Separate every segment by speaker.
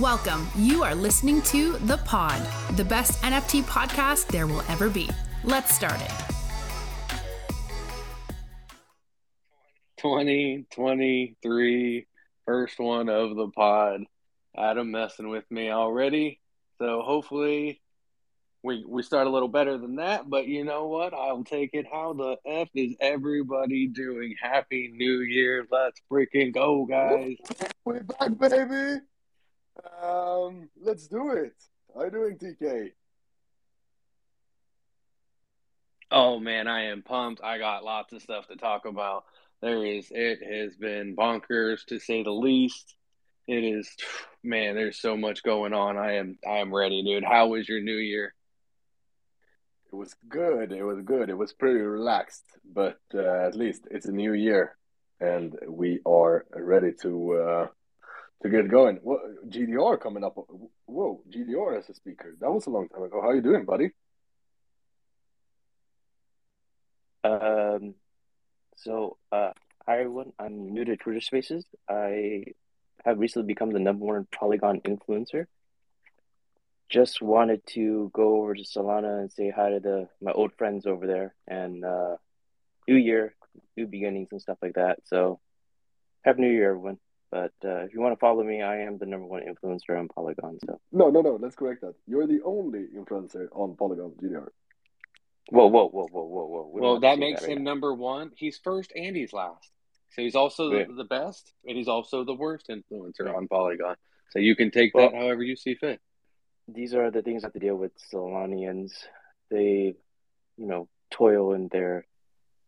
Speaker 1: Welcome. You are listening to The Pod, the best NFT podcast there will ever be. Let's start it.
Speaker 2: 2023, first one of the pod. Adam messing with me already. So hopefully we we start a little better than that, but you know what? I'll take it. How the F is everybody doing? Happy New Year. Let's freaking go, guys.
Speaker 3: We're back, baby. Um, let's do it. How you doing, TK?
Speaker 2: Oh man, I am pumped. I got lots of stuff to talk about. There is it has been bonkers to say the least. It is man, there's so much going on. I am I am ready, dude. How was your new year?
Speaker 3: It was good. It was good. It was pretty relaxed, but uh, at least it's a new year, and we are ready to uh, to get going. What GDR coming up? Whoa, GDR as a speaker. That was a long time ago. How you doing, buddy?
Speaker 4: Um, so uh, hi everyone. I'm new to Twitter Spaces. I have recently become the number one Polygon influencer. Just wanted to go over to Solana and say hi to the my old friends over there, and uh, New Year, new beginnings, and stuff like that. So, have New Year, everyone. But uh, if you want to follow me, I am the number one influencer on Polygon. So
Speaker 3: No, no, no. Let's correct that. You're the only influencer on Polygon GDR.
Speaker 4: whoa, whoa, whoa, whoa, whoa, whoa. We
Speaker 2: Well,
Speaker 4: have to
Speaker 2: that makes
Speaker 4: right
Speaker 2: him
Speaker 4: now.
Speaker 2: number one. He's first and he's last. So he's also the,
Speaker 4: Yeah.
Speaker 2: the best, and he's also the worst influencer
Speaker 4: Yeah.
Speaker 2: on Polygon. So you can take
Speaker 4: Well-
Speaker 2: that however you see fit.
Speaker 4: These are the things I have to deal with Solanians. They, you know, toil in their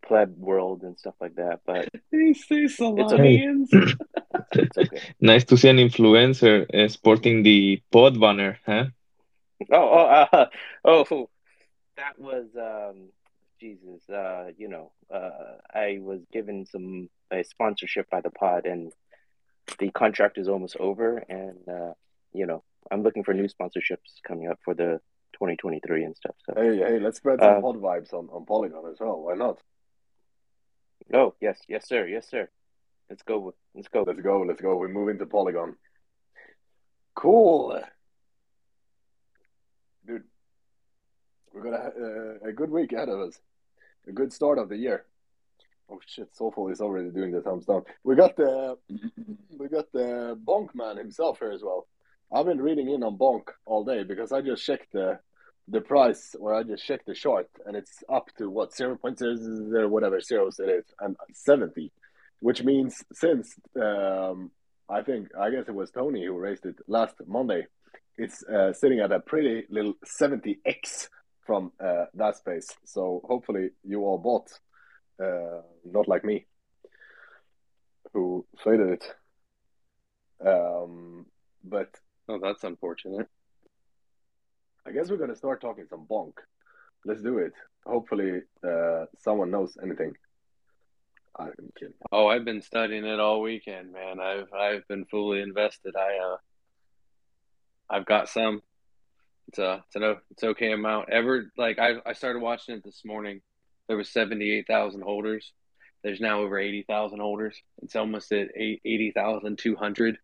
Speaker 4: pleb world and stuff like that. But
Speaker 2: They say. Solanians.
Speaker 4: it's okay.
Speaker 5: Nice to see an influencer uh, sporting the pod banner, huh?
Speaker 4: Oh, oh, uh, oh, that was um, Jesus. Uh, you know, uh, I was given some a sponsorship by the pod, and the contract is almost over. And uh, you know, I'm looking for new sponsorships coming up for the 2023 and stuff. So,
Speaker 3: Hey, hey, let's spread some
Speaker 4: Uh,
Speaker 3: pod vibes on, on Polygon as well. Why not?
Speaker 4: oh yes, yes sir, yes sir. Let's go. Let's go.
Speaker 3: Let's go. Let's go. We move into Polygon. Cool, dude. We're gonna have uh, a good week ahead of us. A good start of the year. Oh shit! Soulful is already doing the thumbs down. We got the we got the Bonk man himself here as well. I've been reading in on Bonk all day because I just checked the the price, or I just checked the chart, and it's up to what zero point zero whatever zeros it is, and seventy, which means since um, I think I guess it was Tony who raised it last Monday. It's uh, sitting at a pretty little seventy x from uh, that space. So hopefully you all bought, uh, not like me, who faded it. Um, but
Speaker 2: oh, that's unfortunate.
Speaker 3: I guess we're gonna start talking some bonk. Let's do it. Hopefully, uh, someone knows anything. I'm kidding.
Speaker 2: Oh, I've been studying it all weekend, man. I've I've been fully invested. I uh, I've got some. It's a it's an it's okay amount. Ever like I I started watching it this morning. There was seventy eight thousand holders. There's now over eighty thousand holders. It's almost at eighty thousand two hundred.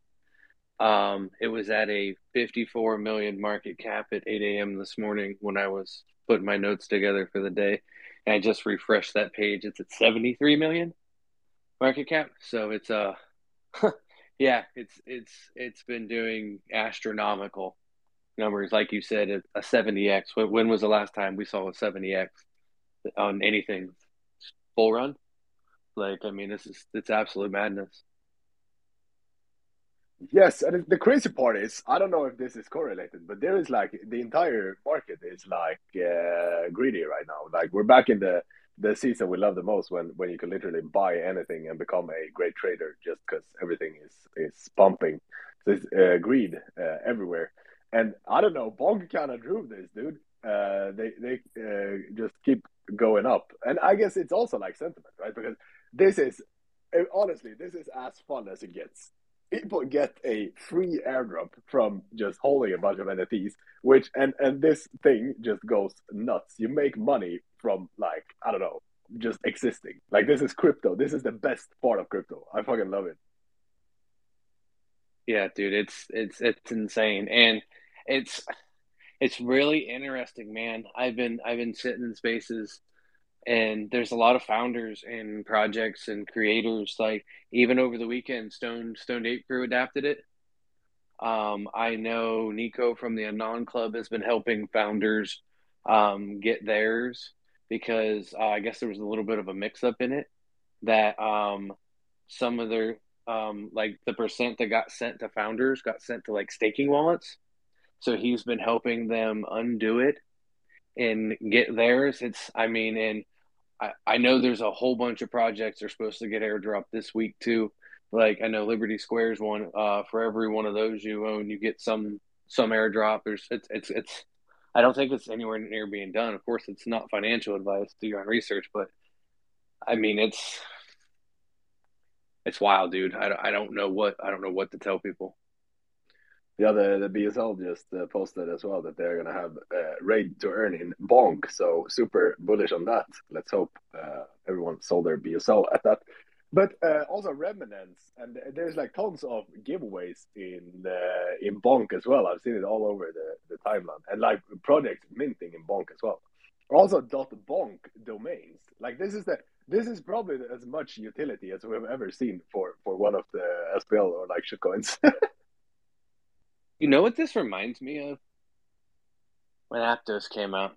Speaker 2: Um, it was at a fifty four million market cap at eight a.m. this morning when I was putting my notes together for the day. And I just refreshed that page. It's at seventy three million market cap. So it's uh yeah, it's it's it's been doing astronomical numbers, like you said, a- seventy x. When, when was the last time we saw a seventy x on anything full run? Like, I mean, this is it's absolute madness.
Speaker 3: Yes, and the crazy part is I don't know if this is correlated, but there is like the entire market is like uh, greedy right now. Like we're back in the the season we love the most when when you can literally buy anything and become a great trader just because everything is is pumping. So it's uh, greed uh, everywhere, and I don't know. Bonk kind of drove this, dude. Uh, they they uh, just keep going up, and I guess it's also like sentiment, right? Because this is eh, honestly this is as fun as it gets people get a free airdrop from just holding a bunch of NFTs, which and and this thing just goes nuts. You make money from like I don't know, just existing. Like this is crypto. This is the best part of crypto. I fucking love it.
Speaker 2: Yeah, dude, it's it's it's insane, and it's it's really interesting, man. I've been I've been sitting in spaces, and there's a lot of founders and projects and creators. Like even over the weekend, Stone Stone Ape Crew adapted it. Um, I know Nico from the Anon Club has been helping founders um, get theirs because uh, I guess there was a little bit of a mix up in it that um, some of their um, like the percent that got sent to founders got sent to like staking wallets. So he's been helping them undo it and get theirs. It's, I mean, and I, I know there's a whole bunch of projects are supposed to get airdropped this week too. Like I know Liberty Square's one. Uh, for every one of those you own, you get some some airdrop. There's it's it's it's. I don't think it's anywhere near being done. Of course, it's not financial advice. Do your own research, but I mean, it's it's wild, dude. I, I don't know what I don't know what to tell people.
Speaker 3: Yeah, the, the BSL just uh, posted as well that they're gonna have uh, raid to earn in Bonk, so super bullish on that. Let's hope uh, everyone sold their BSL at that. But uh, also remnants, and there's like tons of giveaways in uh, in Bonk as well. I've seen it all over the, the timeline, and like projects minting in Bonk as well. Also, dot bonk domains. Like this is the this is probably as much utility as we've ever seen for for one of the SPL or like shitcoins.
Speaker 2: you know what this reminds me of? When Aptos came out.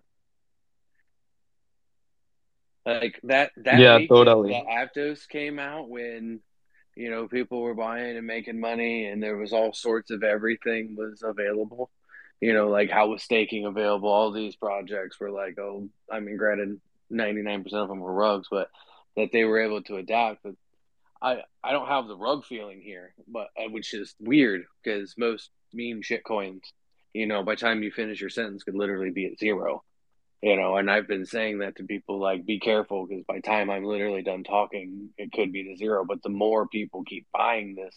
Speaker 2: Like that that
Speaker 5: yeah, totally.
Speaker 2: that Aptos came out when you know people were buying and making money and there was all sorts of everything was available. You know, like how was staking available? All these projects were like, oh, I mean, granted, 99% of them were rugs, but that they were able to adapt. But I, I don't have the rug feeling here, but uh, which is weird because most meme shit coins, you know, by the time you finish your sentence could literally be at zero, you know, and I've been saying that to people like, be careful because by time I'm literally done talking, it could be to zero. But the more people keep buying this,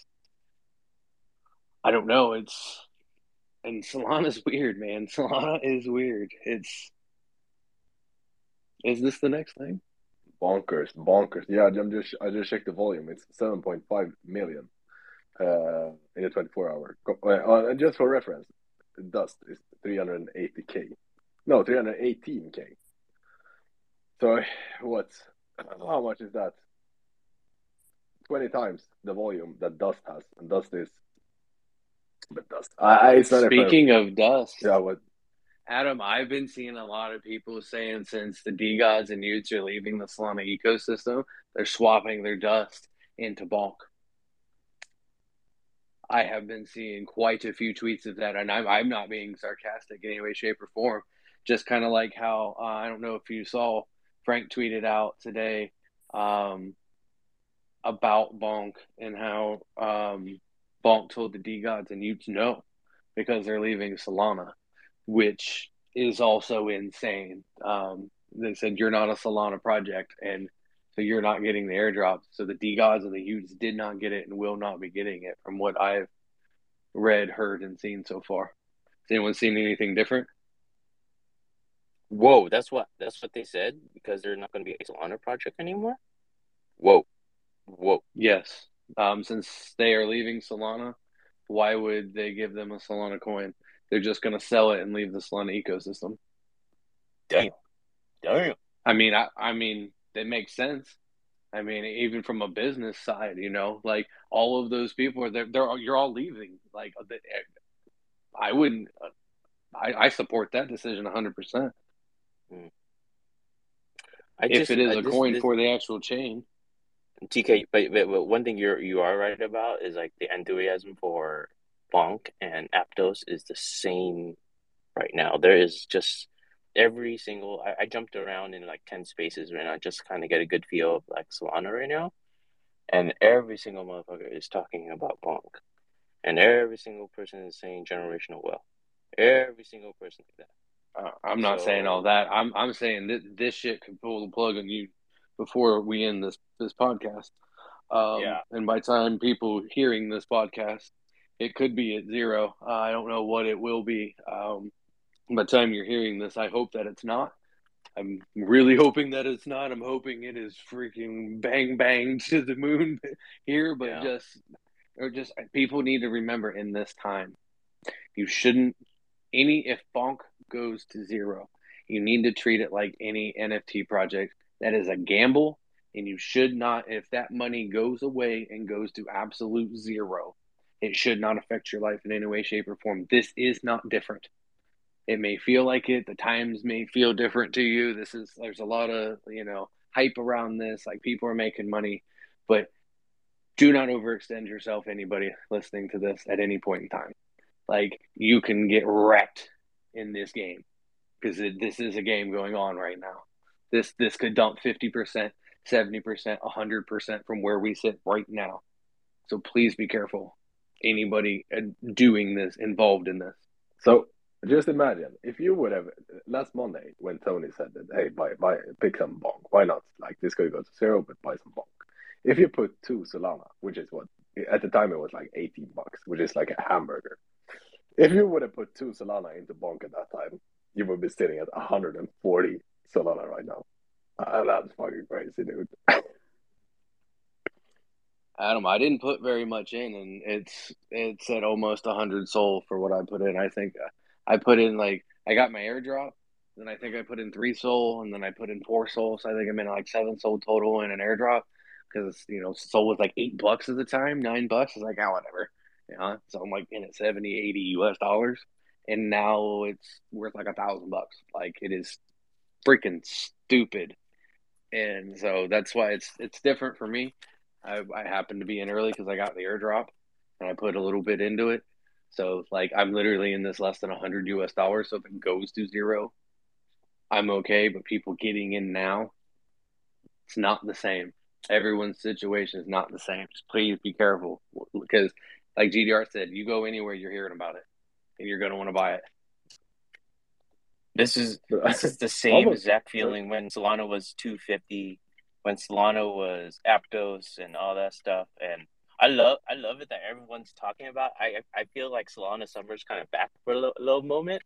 Speaker 2: I don't know. It's, and Solana's weird, man. Solana is weird. It's, is this the next thing?
Speaker 3: Bonkers, bonkers. Yeah, I'm just I just checked the volume. It's 7.5 million uh, in a 24 hour. Uh, uh just for reference, dust is 380k. No, 318k. So what's how much is that? 20 times the volume that dust has, and dust is. But dust. I, I
Speaker 2: Speaking of dust,
Speaker 3: yeah, what?
Speaker 2: Adam, I've been seeing a lot of people saying since the DeGods and y00ts are leaving the Solana ecosystem, they're swapping their dust into Bonk. I have been seeing quite a few tweets of that, and I'm, I'm not being sarcastic in any way, shape, or form. Just kind of like how uh, I don't know if you saw Frank tweeted out today um, about Bonk and how um, Bonk told the DeGods and y00ts no because they're leaving Solana which is also insane. Um, they said you're not a Solana project, and so you're not getting the airdrop. So the DeGods and the y00ts did not get it and will not be getting it, from what I've read, heard, and seen so far. Has anyone seen anything different?
Speaker 6: Whoa, that's what that's what they said because they're not going to be a Solana project anymore. Whoa, whoa.
Speaker 2: Yes, um, since they are leaving Solana, why would they give them a Solana coin? they're just going to sell it and leave the Solana ecosystem.
Speaker 6: Damn. Damn.
Speaker 2: I mean, I, I mean, it makes sense. I mean, even from a business side, you know, like all of those people are they're, they're you're all leaving. Like, I wouldn't. I, I support that decision 100. If it is a this, coin this, for the actual chain.
Speaker 6: TK, but, but one thing you're you are right about is like the enthusiasm for Bonk and Aptos is the same right now. There is just every single I, I jumped around in like 10 spaces right now just kind of get a good feel of like Solana right now. And every single motherfucker is talking about Bonk. And every single person is saying generational wealth. Every single person like that.
Speaker 2: Uh, I'm not so, saying all that. I'm I'm saying that this shit could pull the plug on you before we end this this podcast. Um, yeah. And by time people hearing this podcast, it could be at zero. Uh, I don't know what it will be. Um, by the time you're hearing this, I hope that it's not. I'm really hoping that it's not. I'm hoping it is freaking bang bang to the moon here, but yeah. just or just people need to remember in this time, you shouldn't any if bonk goes to zero, you need to treat it like any NFT project. That is a gamble, and you should not. If that money goes away and goes to absolute zero, it should not affect your life in any way, shape, or form. This is not different. It may feel like it. The times may feel different to you. This is there's a lot of you know hype around this. Like people are making money, but do not overextend yourself. Anybody listening to this at any point in time, like you can get wrecked in this game because this is a game going on right now. This this could dump fifty percent, seventy percent, hundred percent from where we sit right now. So please be careful. Anybody uh, doing this involved in this.
Speaker 3: So just imagine if you would have last Monday when Tony said that, hey, buy, buy, pick some bonk. Why not? Like this could go to zero, but buy some bonk. If you put two Solana, which is what at the time it was like 18 bucks, which is like a hamburger. If you would have put two Solana into bonk at that time, you would be sitting at 140 Solana right now. Uh, that's fucking crazy, dude.
Speaker 2: Adam, I didn't put very much in, and it's it's at almost 100 SOL for what I put in. I think I put in like I got my airdrop, then I think I put in three SOL, and then I put in four SOL. So I think I'm in like seven SOL total in an airdrop because you know SOL was like eight bucks at the time, nine bucks. It's like oh whatever, you know. So I'm like in at 70, 80 US dollars, and now it's worth like a thousand bucks. Like it is freaking stupid, and so that's why it's it's different for me. I, I happen to be in early because I got the airdrop, and I put a little bit into it so like I'm literally in this less than 100 US dollars. So if it goes to zero, I'm okay. But people getting in now, it's not the same. Everyone's situation is not the same. Just please be careful because, like GDR said, you go anywhere, you're hearing about it, and you're going to want to buy it.
Speaker 6: This is this is the same exact feeling when Solana was 250, when Solana was Aptos and all that stuff, and I love I love it that everyone's talking about. I I feel like Solana Summer's kind of back for a little, little moment.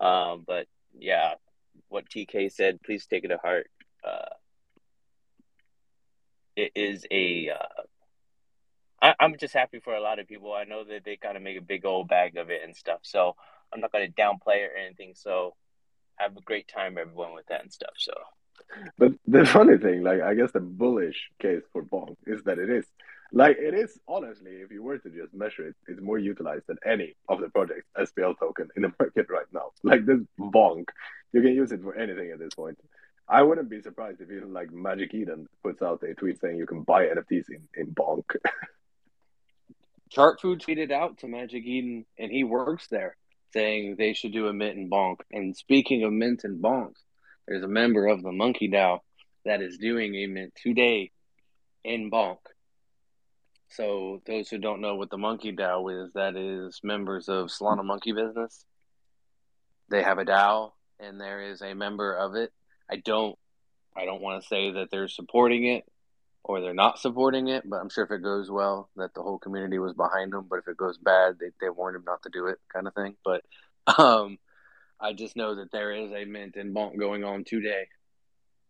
Speaker 6: Um, but yeah, what TK said, please take it to heart. Uh, it is a. Uh, I, I'm just happy for a lot of people. I know that they kind of make a big old bag of it and stuff. So I'm not going to downplay it or anything. So have a great time, everyone, with that and stuff. So.
Speaker 3: But the funny thing, like I guess the bullish case for Bonk is that it is like it is honestly, if you were to just measure it, it's more utilized than any of the projects SPL token in the market right now. Like this bonk, you can use it for anything at this point. I wouldn't be surprised if even like Magic Eden puts out a tweet saying you can buy NFTs in, in bonk.
Speaker 2: Chartfood tweeted out to Magic Eden, and he works there, saying they should do a mint and bonk. And speaking of mint and bonks, there's a member of the Monkey DAO that is doing a mint today in bonk. So those who don't know what the Monkey DAO is, that is members of Solana Monkey Business. They have a DAO, and there is a member of it. I don't, I don't want to say that they're supporting it or they're not supporting it, but I'm sure if it goes well, that the whole community was behind them. But if it goes bad, they they warned him not to do it, kind of thing. But um, I just know that there is a mint and bonk going on today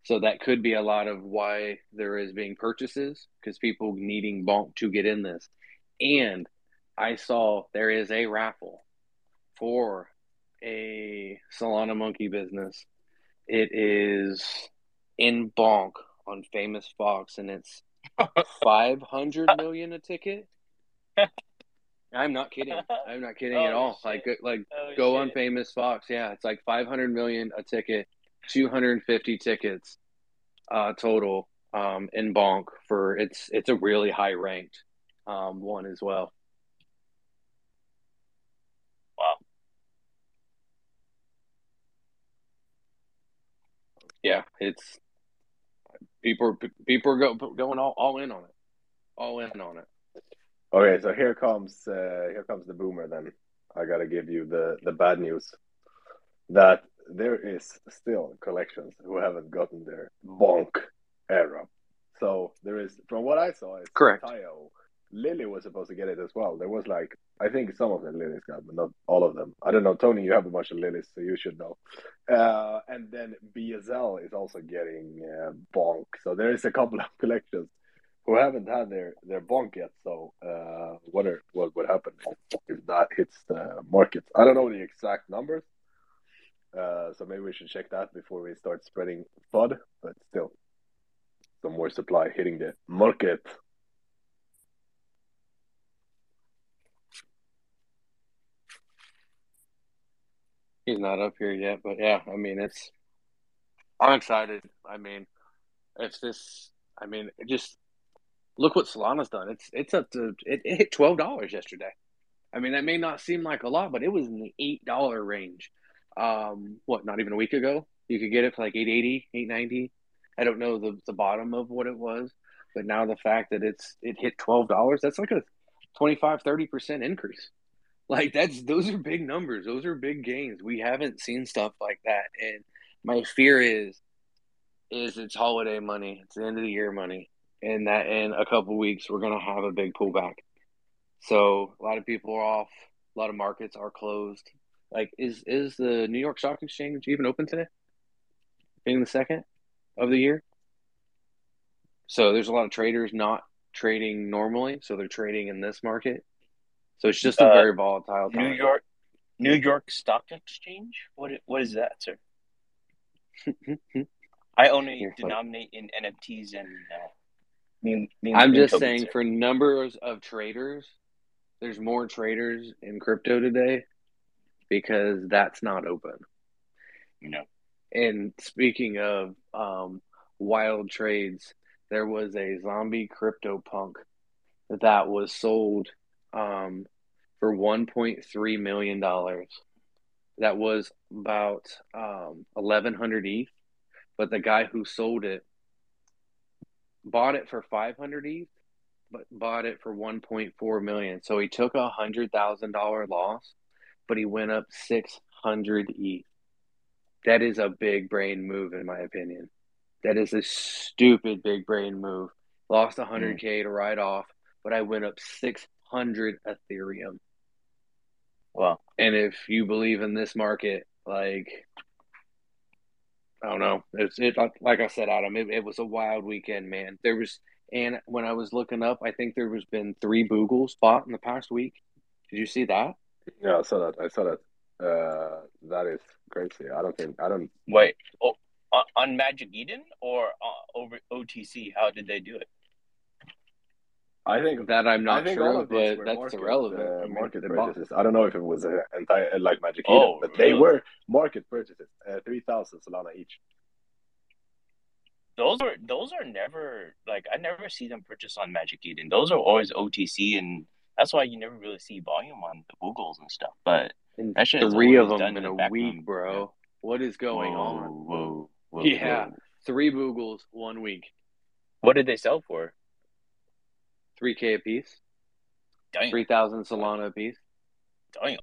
Speaker 2: so that could be a lot of why there is being purchases because people needing bonk to get in this. And I saw there is a raffle for a Solana Monkey business. It is in bonk on Famous Fox, and it's five hundred million a ticket. I'm not kidding. I'm not kidding oh, at all. Shit. Like, like oh, go shit. on Famous Fox. Yeah, it's like 500 million a ticket 250 tickets uh, total um, in Bonk for it's it's a really high ranked um, one as well.
Speaker 6: Wow.
Speaker 2: Yeah, it's people are people are go, going all, all in on it, all in on it.
Speaker 3: Okay, so here comes uh, here comes the boomer. Then I gotta give you the the bad news that there is still collections who haven't gotten their bonk era. So there is, from what I saw, it's
Speaker 2: correct.
Speaker 3: Tayo. Lily was supposed to get it as well. There was like, I think some of the lilies got, but not all of them. I don't know, Tony. You have a bunch of lilies, so you should know. Uh, and then BSL is also getting uh, bonk. So there is a couple of collections who haven't had their their bonk yet. So uh, what are what would happen if that hits the market? I don't know the exact numbers, uh, so maybe we should check that before we start spreading FUD. But still, some more supply hitting the market.
Speaker 2: He's not up here yet, but yeah, I mean, it's. I'm excited. I mean, if this, I mean, just look what Solana's done. It's it's up to it, it hit twelve dollars yesterday. I mean, that may not seem like a lot, but it was in the eight dollar range. Um, what? Not even a week ago, you could get it for like 880, 890. I don't know the the bottom of what it was, but now the fact that it's it hit twelve dollars, that's like a 25 30 percent increase. Like that's those are big numbers. Those are big gains. We haven't seen stuff like that. And my fear is is it's holiday money. It's the end of the year money. And that in a couple weeks we're gonna have a big pullback. So a lot of people are off, a lot of markets are closed. Like is is the New York Stock Exchange even open today? Being the second of the year. So there's a lot of traders not trading normally, so they're trading in this market. So it's just a
Speaker 4: Uh,
Speaker 2: very volatile time.
Speaker 4: New York, New York Stock Exchange. What what is that, sir? I only denominate in NFTs and. Uh, meme, meme,
Speaker 2: I'm just saying for numbers of traders, there's more traders in crypto today because that's not open.
Speaker 4: you know.
Speaker 2: And speaking of um, wild trades, there was a zombie crypto punk that was sold um, for $1.3 million. That was about um, 1100 ETH, but the guy who sold it bought it for 500 ETH, but bought it for 1.4 million. So he took a hundred thousand dollar loss, but he went up 600 ETH. That is a big brain move, in my opinion. That is a stupid big brain move. Lost 100k to write off, but I went up 600 Ethereum.
Speaker 4: Well,
Speaker 2: And if you believe in this market, like I don't know, it's it like I said, Adam. It, it was a wild weekend, man. There was, and when I was looking up, I think there was been three Boogles bought in the past week. Did you see that?
Speaker 3: Yeah, I saw that. I saw that. Uh, that is crazy. I don't think I don't.
Speaker 4: wait. Oh, on, on Magic Eden or uh, over OTC? How did they do it?
Speaker 3: I think
Speaker 2: That I'm not sure,
Speaker 3: all of these
Speaker 2: but
Speaker 3: were
Speaker 2: that's
Speaker 3: market,
Speaker 2: irrelevant.
Speaker 3: Uh,
Speaker 2: I mean,
Speaker 3: market
Speaker 2: bought-
Speaker 3: purchases. I don't know if it was a entire like Magic Eden,
Speaker 4: Oh,
Speaker 3: but they were market purchases. Uh, Three thousand Solana each.
Speaker 4: Those are those are never like I never see them purchase on Magic Eden. Those are always OTC, and that's why you never really see volume on the Boogles and stuff. But
Speaker 2: And
Speaker 4: That
Speaker 2: three of them in
Speaker 4: in
Speaker 2: a
Speaker 4: the
Speaker 2: week, bro.
Speaker 4: yeah.
Speaker 2: What is going
Speaker 4: whoa,
Speaker 2: on?
Speaker 4: Whoa, whoa,
Speaker 2: Yeah.
Speaker 4: whoa.
Speaker 2: Three Boogles, one week,
Speaker 4: What did they sell for?
Speaker 2: Three k a piece,
Speaker 4: Damn.
Speaker 2: three thousand Solana a piece.
Speaker 4: Dang.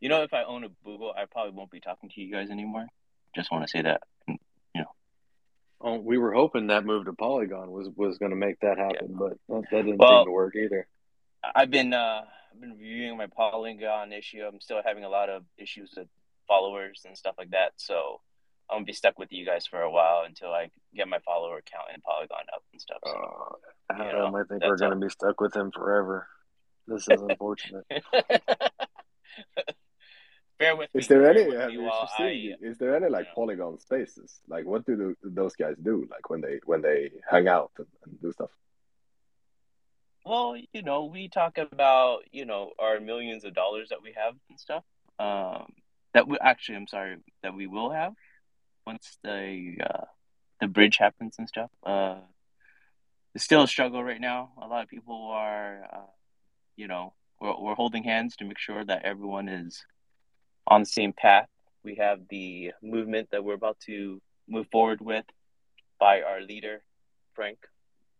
Speaker 4: You know, if I own a Boogle, I probably won't be talking to you guys anymore. Just want to say that. You know.
Speaker 2: Oh, we were hoping that move to Polygon was was going to make that happen, but that, that didn't
Speaker 4: Well-
Speaker 2: seem to work either.
Speaker 4: I've been uh I've been reviewing my Polygon issue. I'm still having a lot of issues with followers and stuff like that. So I'm gonna be stuck with you guys for a while until I get my follower count in Polygon up and stuff. So.
Speaker 2: Uh,
Speaker 4: you know,
Speaker 2: I think we're going to
Speaker 4: all.
Speaker 2: be stuck with him forever. This is unfortunate.
Speaker 4: Bear with me.
Speaker 3: Is there any?
Speaker 4: with
Speaker 3: Have you
Speaker 4: while? I-
Speaker 3: Is there any like
Speaker 4: yeah.
Speaker 3: Polygon spaces? Like, what do the, those guys do? Like when they when they hang out and, and do stuff?
Speaker 4: Well, you know, we talk about, you know, our millions of dollars that we have and stuff. Um, that we actually, I'm sorry, that we will have once the uh, the bridge happens and stuff. Uh, it's still a struggle right now. A lot of people are, uh, you know, we're we're holding hands to make sure that everyone is on the same path. We have the movement that we're about to move forward with by our leader, Frank.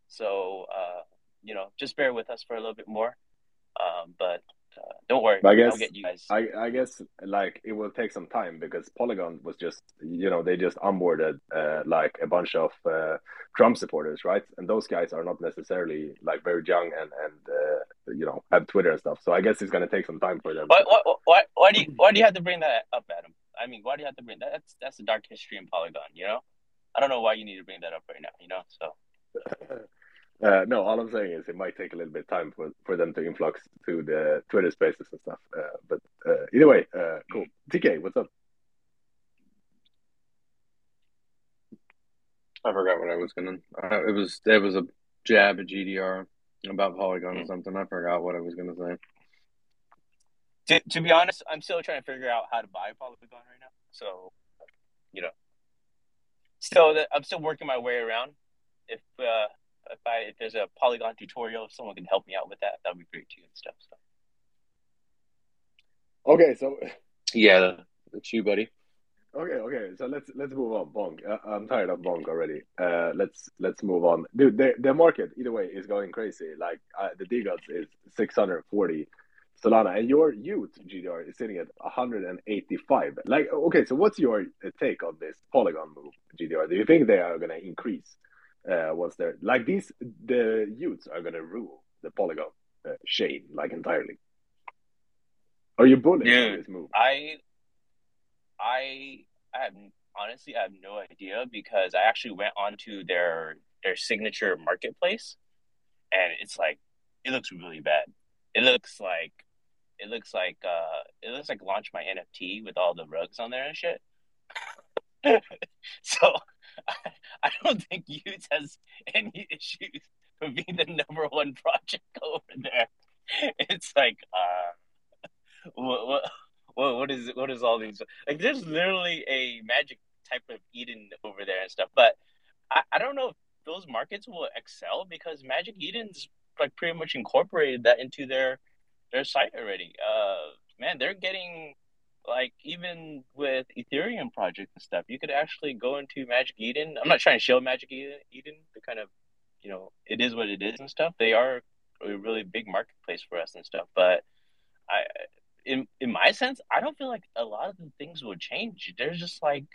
Speaker 4: So, uh, you know, just bear with us for a little bit more. Um, but uh, don't worry,
Speaker 3: I guess-
Speaker 4: I'll get you guys.
Speaker 3: I I guess like it will take some time because Polygon was just you know they just onboarded uh, like a bunch of uh, Trump supporters, right? And those guys are not necessarily like very young and and uh, you know have Twitter and stuff. So I guess it's gonna take some time for them.
Speaker 4: Why, why, why, why do you why do you have to bring that up, Adam? I mean, why do you have to bring that? That's that's a dark history in Polygon, you know. I don't know why you need to bring that up right now, you know. So
Speaker 3: Uh, no, all I'm saying is it might take a little bit of time for, for them to influx to the Twitter spaces and stuff. Uh, but uh, either way, uh, cool. TK, what's up?
Speaker 2: I forgot what I was gonna. Uh, it was it was a jab at GDR about Polygon or something. I forgot what I was gonna say.
Speaker 4: To, to be honest, I'm still trying to figure out how to buy Polygon right now. So, you know, still that I'm still working my way around. If uh, if I if there's a Polygon tutorial, if someone can help me out with that, that'd be great too and stuff. So.
Speaker 3: Okay, so
Speaker 2: Yeah, the, you, buddy.
Speaker 3: Okay, okay. So let's let's move on. Bonk. Uh, I'm tired of Bonk already. Uh, let's let's move on, dude. The the market either way is going crazy. Like uh, the DeGods is 640 Solana, and your y00ts GDR is sitting at 185. Like, okay, so what's your uh, take on this Polygon move, GDR? Do you think they are gonna increase uh, once they're like these? The y00ts are gonna rule the Polygon uh, chain like entirely. Are you bullish
Speaker 4: Dude,
Speaker 3: this move?
Speaker 4: I I I have honestly I have no idea because I actually went onto their their signature marketplace and it's like it looks really bad. It looks like it looks like uh it looks like launch my NFT with all the rugs on there and shit. so I, don't think y00ts has any issues with being the number one project over there. It's like uh what what what, what is what is all these like there's literally a magic type of Eden over there and stuff. But I, I don't know if those markets will excel because Magic Eden's like pretty much incorporated that into their their site already. Uh man, they're getting like even with Ethereum project and stuff, you could actually go into Magic Eden. I'm not trying to show Magic Eden, Eden the kind of you know, it is what it is and stuff. They are a really big marketplace for us and stuff. But I in in my sense, I don't feel like a lot of the things will change. There's just like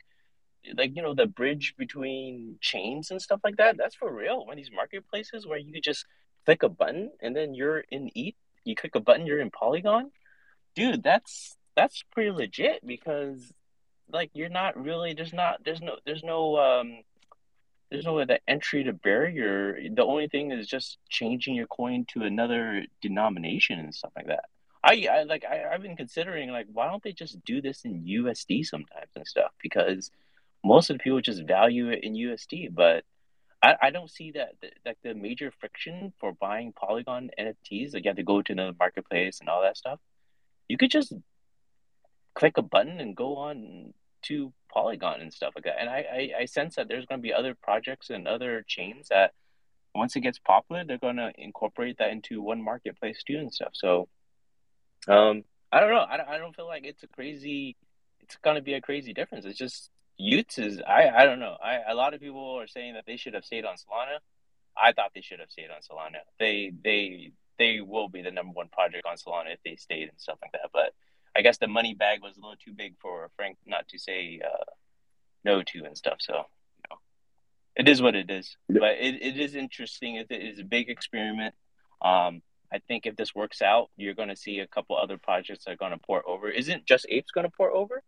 Speaker 4: like you know the bridge between chains and stuff like that. That's for real. One of these marketplaces where you could just click a button and then you're in ETH. You click a button, you're in Polygon. Dude, that's that's pretty legit because like you're not really there's not there's no there's no um there's no way the entry to barrier. The only thing is just changing your coin to another denomination and stuff like that. I, I like I, I've been considering like why don't they just do this in USD sometimes and stuff because most of the people just value it in USD, but I, I don't see that like the major friction for buying Polygon NFTs. Like you have to go to another marketplace and all that stuff. You could just click a button and go on to Polygon and stuff like that. And I, I, I sense that there's going to be other projects and other chains that once it gets popular, they're going to incorporate that into one marketplace too and stuff. So, um, I don't know. I I don't feel like it's a crazy, it's going to be a crazy difference. It's just y00ts is, I, I don't know. I, a lot of people are saying that they should have stayed on Solana. I thought they should have stayed on Solana. They, they, they will be the number one project on Solana if they stayed and stuff like that. But I guess the money bag was a little too big for Frank not to say uh, no to and stuff. So, you know, it is what it is. But it, it is interesting. It, it is a big experiment. Um, I think if this works out, you're going to see a couple other projects that are going to port over. Isn't just Apes going to port over?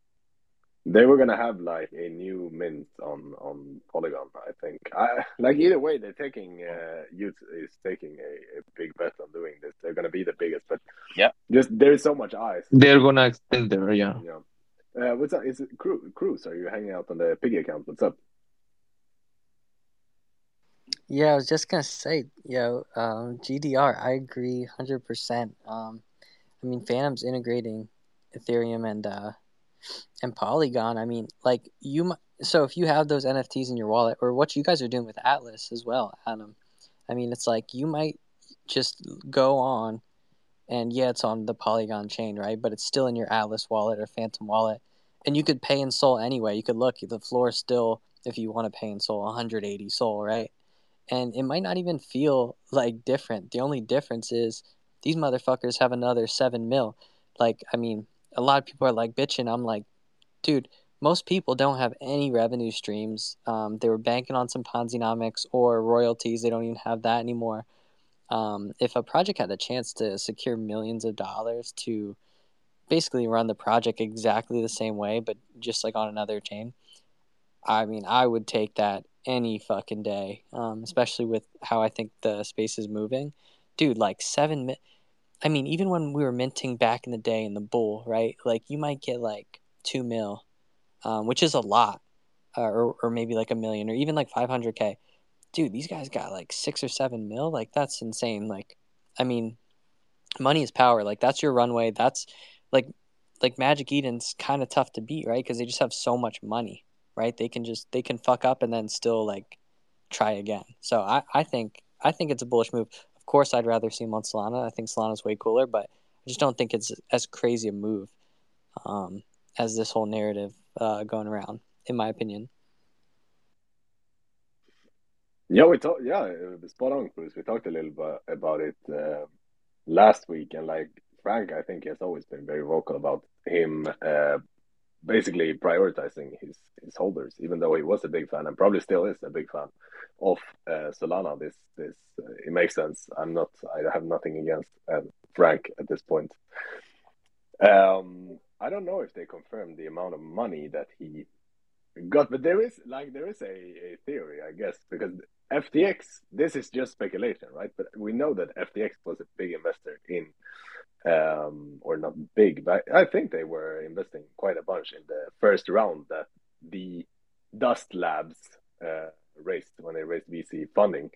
Speaker 3: They were gonna have like a new mint on on Polygon, I think. I, like either way, they're taking uh, y00ts is taking a, a big bet on doing this. They're gonna be the biggest, but
Speaker 4: Yeah.
Speaker 3: just there is so much eyes.
Speaker 5: They're gonna extend there, yeah.
Speaker 3: Yeah. Uh, what's up? Is it Cru- Cruz? Are you hanging out on the piggy account? What's up?
Speaker 7: Yeah, I was just gonna say, yo, um, GDR, I agree hundred percent. Um, I mean, Phantom's integrating Ethereum and uh, and Polygon. I mean, like you. So if you have those NFTs in your wallet, or what you guys are doing with Atlas as well, Adam. I mean, it's like you might just go on, and yeah, it's on the Polygon chain, right? But it's still in your Atlas wallet or Phantom wallet, and you could pay in Sol anyway. You could look the floor still, if you want to pay in Sol, 180 Sol, right? and it might not even feel like different. The only difference is these motherfuckers have another seven mil. Like, I mean, a lot of people are like bitching. I'm like, dude, most people don't have any revenue streams. Um, they were banking on some Ponzi-nomics or royalties. They don't even have that anymore. Um, if a project had the chance to secure millions of dollars to basically run the project exactly the same way, but just like on another chain, I mean, I would take that any fucking day, um, especially with how I think the space is moving. Dude, like seven. Mi- I mean, even when we were minting back in the day in the bull, right? Like you might get like two mil, um, which is a lot, uh, or or maybe like a million, or even like five hundred k. Dude, these guys got like six or seven mil. Like that's insane. Like, I mean, money is power. Like that's your runway. That's like like Magic Eden's kind of tough to beat, right? Because they just have so much money, right? They can just they can fuck up and then still like try again. So I I think I think it's a bullish move. Of course, I'd rather see him on Solana. I think Solana's way cooler, but I just don't think it's as crazy a move um, as this whole narrative uh, going around, in my opinion.
Speaker 3: Yeah, we talked. Yeah, spot on, Bruce. We talked a little bit about it uh, last week, and like Frank, I think has always been very vocal about him uh, basically prioritizing his his holders, even though he was a big fan and probably still is a big fan of uh, Solana. This this uh, it makes sense. I'm not. I have nothing against uh, Frank at this point. Um, I don't know if they confirmed the amount of money that he got, but there is like there is a, a theory, I guess, because FTX. This is just speculation, right? But we know that FTX was a big investor in um, or not big, but I think they were investing quite a bunch in the first round that the Dust Labs uh, raised when they raised VC funding.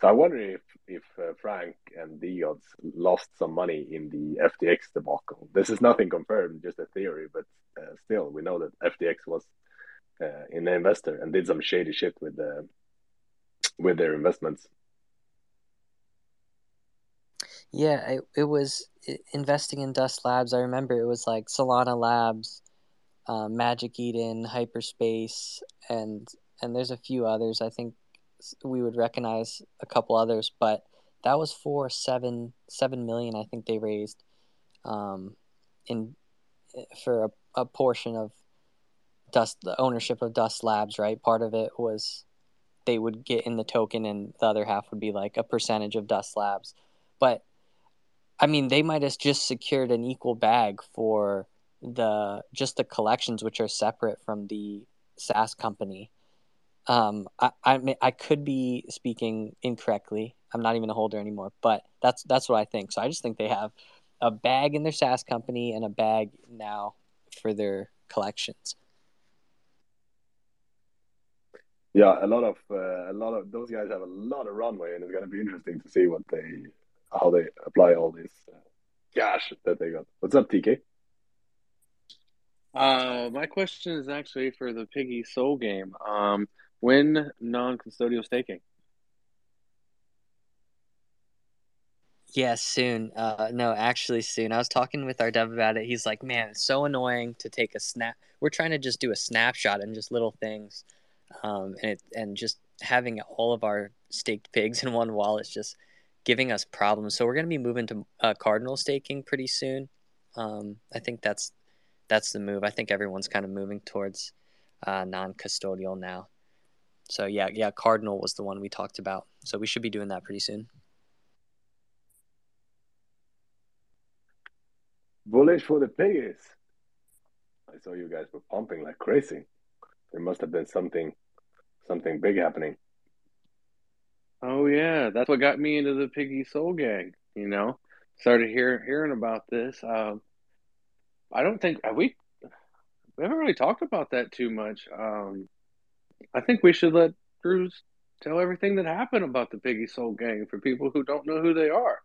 Speaker 3: So I wonder if if uh, Frank and DeGods lost some money in the FTX debacle. This is nothing confirmed, just a theory, but uh, still, we know that FTX was uh, an investor and did some shady shit with the with their investments.
Speaker 7: Yeah, it, it was investing in Dust Labs. I remember it was like Solana Labs, uh, Magic Eden, Hyperspace, and and there's a few others. I think we would recognize a couple others, but that was for seven seven million. I think they raised, um, in for a, a portion of Dust the ownership of Dust Labs. Right, part of it was they would get in the token, and the other half would be like a percentage of Dust Labs, but I mean, they might have just secured an equal bag for the just the collections, which are separate from the SaaS company. Um, I I, may, I could be speaking incorrectly. I'm not even a holder anymore, but that's that's what I think. So I just think they have a bag in their SaaS company and a bag now for their collections.
Speaker 3: Yeah, a lot of uh, a lot of those guys have a lot of runway, and it's going to be interesting to see what they how they apply all this uh, cash that they got. What's up, TK?
Speaker 2: Uh, my question is actually for the Piggy Sol Gang. Um, when non-custodial staking?
Speaker 7: Yeah, soon. Uh, no, actually soon. I was talking with our dev about it. He's like, "Man, it's so annoying to take a snap. We're trying to just do a snapshot and just little things, um, and it and just having all of our staked pigs in one wallet is just giving us problems. So we're going to be moving to uh, cardinal staking pretty soon. Um, I think that's that's the move. I think everyone's kind of moving towards uh, non-custodial now. So yeah, yeah, cardinal was the one we talked about. So we should be doing that pretty soon.
Speaker 3: Bullish for the piggies. I saw you guys were pumping like crazy. There must have been something, something big happening.
Speaker 2: Oh yeah, that's what got me into the Piggy Sol Gang. You know, started hearing hearing about this. Um, I don't think we we haven't really talked about that too much. Um, I think we should let Cruz tell everything that happened about the Piggy Sol Gang for people who don't know who they are.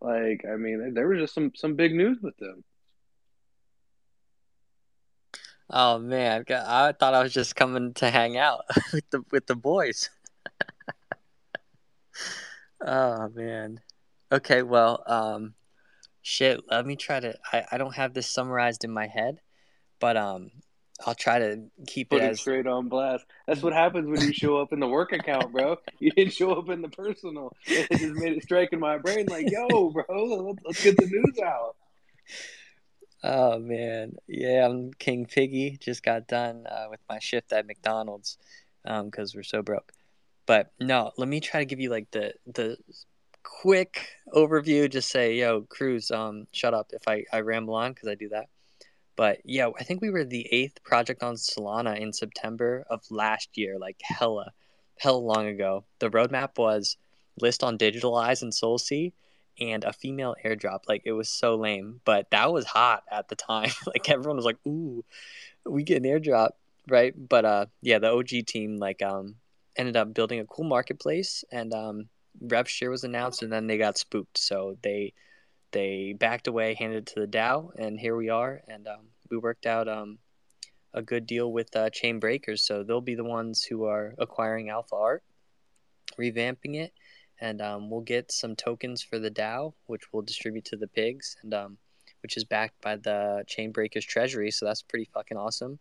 Speaker 2: Like, I mean, there was just some some big news with them.
Speaker 7: Oh man, I thought I was just coming to hang out with the with the boys. Oh man. Okay, well, um shit, let me try to I, I don't have this summarized in my head, but um I'll try to keep
Speaker 2: Put
Speaker 7: it as
Speaker 2: straight on blast. That's what happens when you show up in the work account, bro. You didn't show up in the personal. It just made it strike in my brain like, yo, bro, let's, get the news out.
Speaker 7: Oh man. Yeah, I'm King Piggy. Just got done uh, with my shift at McDonald's um cuz we're so broke. But no, let me try to give you like the the quick overview. Just say, yo, Cruz, um, shut up if I I ramble on because I do that. But yeah, I think we were the eighth project on Solana in September of last year, like hella. hella long ago. The roadmap was list on DigitalEyes and SolSea and a female airdrop. Like it was so lame, but that was hot at the time. like everyone was like, "Ooh, we get an airdrop." Right? But uh yeah, the OG team like um ended up building a cool marketplace and um share was announced and then they got spooked. So they they backed away, handed it to the DAO, and here we are. And um, we worked out um, a good deal with uh, Chain Breakers, so they'll be the ones who are acquiring Alpha Art, revamping it, and um, we'll get some tokens for the DAO, which we'll distribute to the pigs, and um, which is backed by the Chain Breakers Treasury, so that's pretty fucking awesome.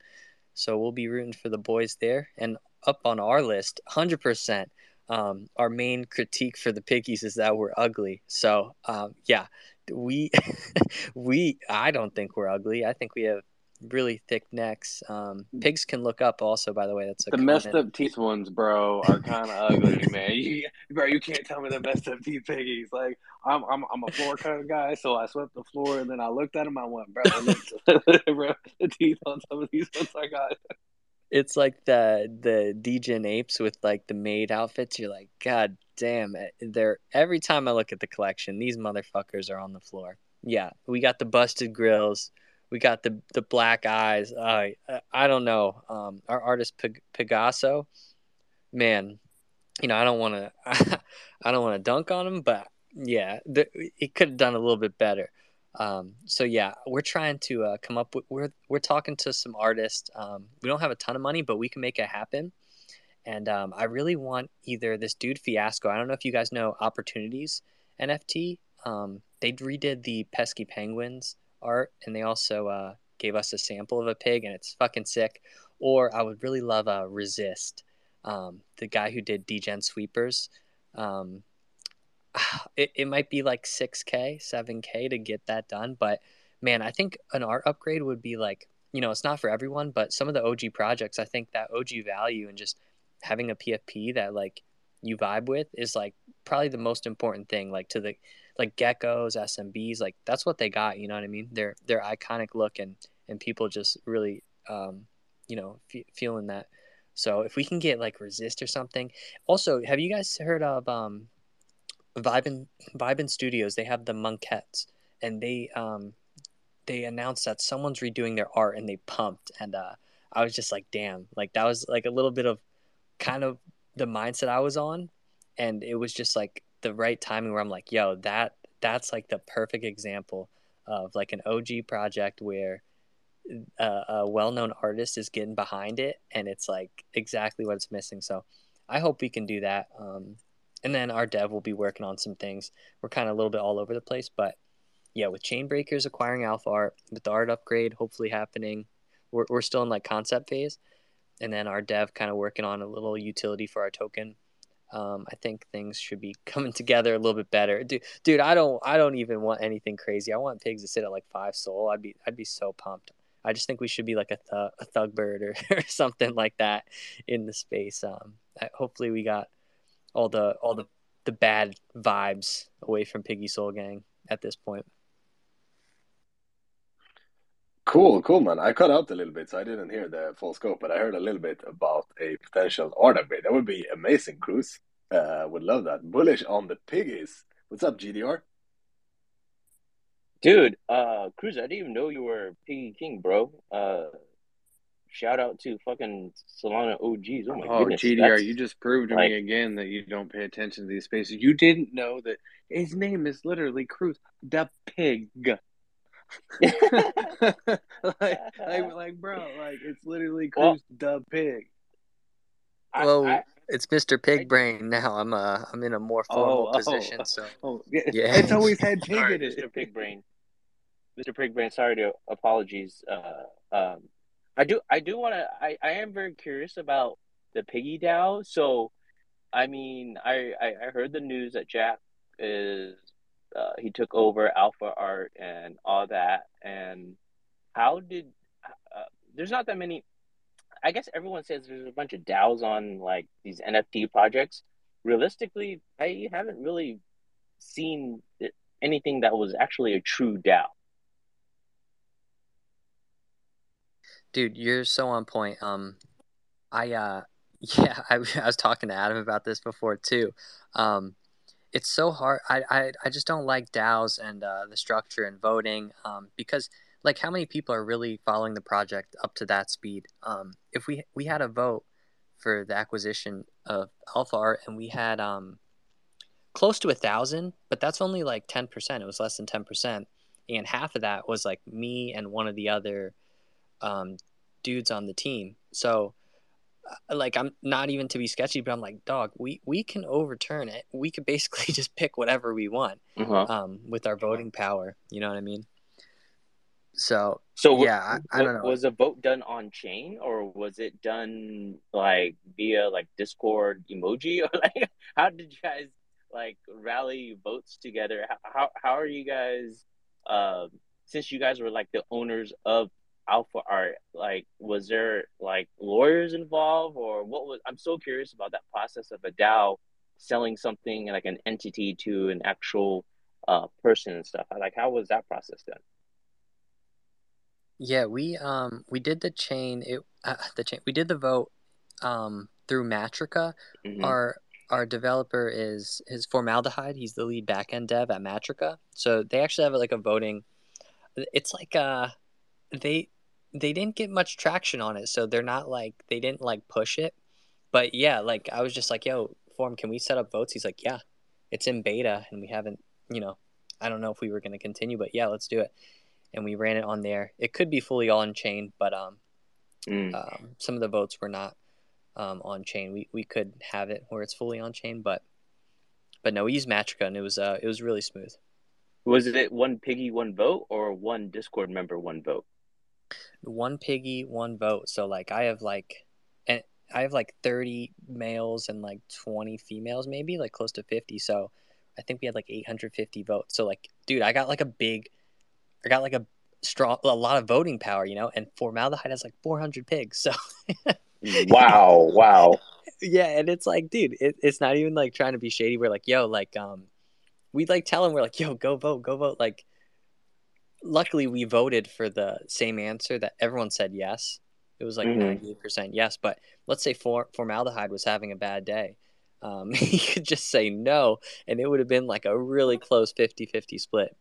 Speaker 7: So we'll be rooting for the boys there, and up on our list, hundred percent. Um, our main critique for the piggies is that we're ugly. So um, yeah, we we I don't think we're ugly. I think we have really thick necks. Um, pigs can look up. Also, by the way, that's a
Speaker 2: the
Speaker 7: comment.
Speaker 2: messed up teeth ones, bro, are kind of ugly, man. You, bro, you can't tell me the messed up teeth piggies. Like, I'm, I'm, I'm a floor kind of guy, so I swept the floor, and then I looked at them. I went, bro, bro the teeth on some of these ones I got.
Speaker 7: It's like the the Degen apes with like the maid outfits. You're like, God damn it! They're every time I look at the collection, these motherfuckers are on the floor. Yeah, we got the busted grills. We got the the black eyes. I I don't know. Um, our artist Peg- Pegaso, man, you know I don't want to I don't want to dunk on him, but yeah, the, he could have done a little bit better. Um, so yeah, we're trying to uh, come up with we're we're talking to some artists. Um, we don't have a ton of money, but we can make it happen. And um, I really want either this dude Fiasco. I don't know if you guys know Opportunities NFT. Um, they redid the pesky penguins art, and they also uh, gave us a sample of a pig, and it's fucking sick. Or I would really love a uh, Resist, um, the guy who did Degen Sweepers. Um, it, it might be like 6k 7k to get that done but man i think an art upgrade would be like you know it's not for everyone but some of the og projects i think that og value and just having a pfp that like you vibe with is like probably the most important thing like to the like geckos smbs like that's what they got you know what i mean? They're they're iconic look and and people just really um you know f- feeling that. So if we can get like resist or something also have you guys heard of um Vibin Vibin Studios, they have the Monkettes, and they um they announced that someone's redoing their art, and they pumped, and uh, I was just like, damn, like that was like a little bit of kind of the mindset I was on, and it was just like the right timing where I'm like, yo, that that's like the perfect example of like an OG project where a, a well-known artist is getting behind it, and it's like exactly what it's missing. So I hope we can do that. Um, and then our dev will be working on some things. We're kind of a little bit all over the place, but yeah, with Chain Breakers acquiring Alpha Art, with the art upgrade hopefully happening, we're we're still in like concept phase, and then our dev kind of working on a little utility for our token. Um, I think things should be coming together a little bit better, dude. Dude, I don't I don't even want anything crazy. I want pigs to sit at like five sol. I'd be I'd be so pumped. I just think we should be like a, th- a thug bird or, or something like that in the space. Um, I, hopefully we got all the all the the bad vibes away from Piggy Sol Gang at this point.
Speaker 3: Cool, cool, man. I cut out a little bit, so I didn't hear the full scope, but I heard a little bit about a potential art upgrade. That would be amazing, Cruz. Uh, would love that. Bullish on the piggies. What's up, GDR?
Speaker 4: Dude, uh, Cruz, I didn't even know you were Piggy King, bro. Uh, shout out to fucking Solana OGs. Oh my
Speaker 2: oh,
Speaker 4: goodness.
Speaker 2: GDR,
Speaker 4: that's-
Speaker 2: you just proved to
Speaker 4: like-
Speaker 2: me again that you don't pay attention to these spaces. You didn't know that his name is literally Cruz the Pig. like, like, like, bro, like it's literally Cruz
Speaker 4: Well-
Speaker 2: the Pig.
Speaker 4: I-
Speaker 7: Well,
Speaker 4: I-
Speaker 7: it's Mr. Pig Brain now. I'm uh I'm in a more formal
Speaker 2: Oh, oh.
Speaker 7: position, so
Speaker 2: Oh, yeah,
Speaker 7: Yeah.
Speaker 2: it's always had pig
Speaker 4: sorry,
Speaker 2: in it.
Speaker 4: Mr. Pig Brain. Mr. Pig Brain, sorry to apologies. Uh, um, I do, I do want to. I, I am very curious about the Piggy DAO. So, I mean, I, I, I heard the news that Jack is uh, he took over Alpha Art and all that. And how did uh, there's not that many. I guess everyone says there's a bunch of DAOs on like these NFT projects. Realistically, I haven't really seen anything that was actually a true DAO.
Speaker 7: Dude, you're so on point. Um, I uh, Yeah, I, I was talking to Adam about this before too. Um, it's so hard. I, I, I just don't like DAOs and uh, the structure and voting um, because like how many people are really following the project up to that speed? Um, if we we had a vote for the acquisition of Alpha Art and we had um, close to a thousand, but that's only like ten percent. It was less than ten percent, and half of that was like me and one of the other um, dudes on the team. So uh, like I'm not even to be sketchy, but I'm like, dog, we we can overturn it. We could basically just pick whatever we want
Speaker 6: Uh-huh.
Speaker 7: um, with our voting power. You know what I mean? So
Speaker 4: So
Speaker 7: yeah, I, I don't know.
Speaker 4: Was a vote done on chain or was it done like via like Discord emoji or like how did you guys like rally votes together? How how, how are you guys? Um, since you guys were like the owners of Alpha Art, like was there like lawyers involved or what was? I'm so curious about that process of a DAO selling something like an entity to an actual uh person and stuff. Like how was that process done?
Speaker 7: Yeah, we um we did the chain. It uh, the chain. We did the vote um through Matrica.
Speaker 4: Mhm.
Speaker 7: Our our developer is his formaldehyde. He's the lead backend dev at Matrica. So they actually have like a voting. It's like uh they they didn't get much traction on it, so they're not like they didn't like push it. But yeah, like I was just like, yo, form, can we set up votes? He's like, yeah, it's in beta, and we haven't, you know, I don't know if we were going to continue, but yeah, let's do it. And we ran it on there. It could be fully on chain, but um,
Speaker 4: Mm.
Speaker 7: um, some of the votes were not um, on chain. We we could have it where it's fully on chain, but but no, we used Matrica, and it was uh it was really smooth.
Speaker 4: Was it one piggy, one vote, or one Discord member, one vote?
Speaker 7: One piggy, one vote. So like I have like, and I have like thirty males and like twenty females, maybe like close to fifty. So I think we had like eight hundred fifty votes. So like, dude, I got like a big, I got like a strong, a lot of voting power, you know. And formaldehyde has like four hundred pigs. So
Speaker 4: Wow, wow.
Speaker 7: yeah, and it's like, dude, it, it's not even like trying to be shady. We're like, yo, like, um, we like tell him we're like, yo, go vote, go vote. Like, luckily we voted for the same answer that everyone said yes. It was like
Speaker 4: Mhm.
Speaker 7: ninety eight percent yes. But let's say for, formaldehyde was having a bad day. Um, he could just say no, and it would have been like a really close 50-50 split.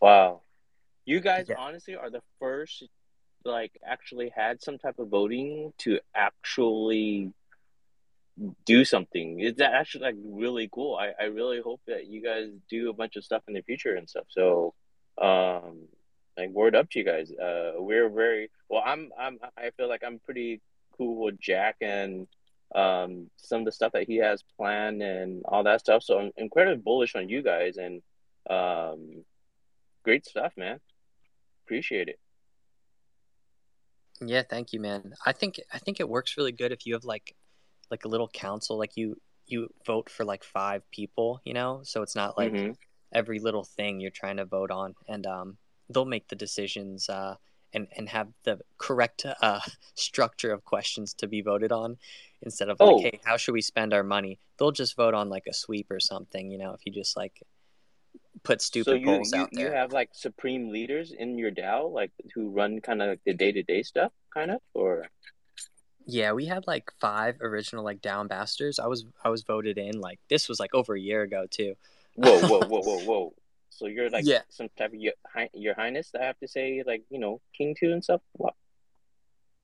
Speaker 4: Wow. You guys
Speaker 7: Yeah.
Speaker 4: honestly are the first like actually had some type of voting to actually do something. It's actually like really cool. I, I really hope that you guys do a bunch of stuff in the future and stuff. So um like word up to you guys. Uh we're very well I'm I'm I feel like I'm pretty cool with Jack and um some of the stuff that he has planned and all that stuff. So I'm incredibly bullish on you guys and um great stuff, man. Appreciate it.
Speaker 7: Yeah, thank you, man. I think I think it works really good if you have like like a little council, like you you vote for like five people, you know, so it's not like
Speaker 4: Mhm.
Speaker 7: Every little thing you're trying to vote on, and um, they'll make the decisions uh, and and have the correct uh, structure of questions to be voted on, instead of like,
Speaker 4: Oh.
Speaker 7: hey, how should we spend our money? They'll just vote on like a sweep or something, you know, if you just like put stupid
Speaker 4: so you,
Speaker 7: polls
Speaker 4: you,
Speaker 7: out
Speaker 4: you have like supreme leaders in your DAO, like who run kind of like the day to day stuff, kind of, or
Speaker 7: Yeah, we had like five original like down ambassadors. I was I was voted in like this was like over a year ago too.
Speaker 4: Whoa, whoa, whoa, whoa, whoa. So you're like
Speaker 7: Yeah.
Speaker 4: some type of your, your highness. I have to say, like you know, king to and stuff. Wow.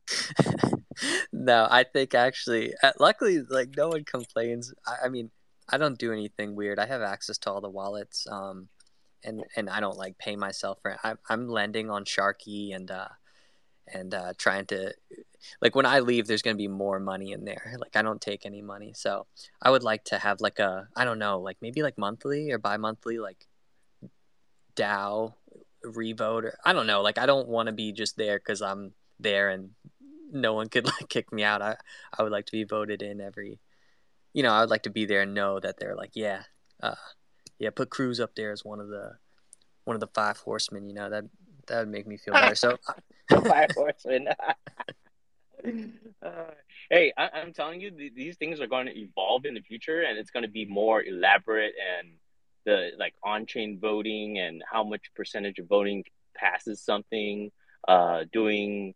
Speaker 7: no, I think actually, uh, luckily, like no one complains. I, I mean, I don't do anything weird. I have access to all the wallets, um, and and I don't like pay myself for. I'm I'm lending on Sharky and uh, and uh, trying to, like when I leave, there's gonna be more money in there. Like I don't take any money, so I would like to have like a I don't know, like maybe like monthly or bi-monthly, like DAO revote or I don't know. Like I don't want to be just there because I'm there and no one could like kick me out. I I would like to be voted in every. You know, I would like to be there and know that they're like, yeah, uh, yeah, put Cruz up there as one of the one of the five horsemen. You know that that would make me feel better. So
Speaker 4: horsemen. Uh, hey, I, I'm telling you, th- these things are going to evolve in the future, and it's going to be more elaborate and the like on-chain voting and how much percentage of voting passes something. Uh, doing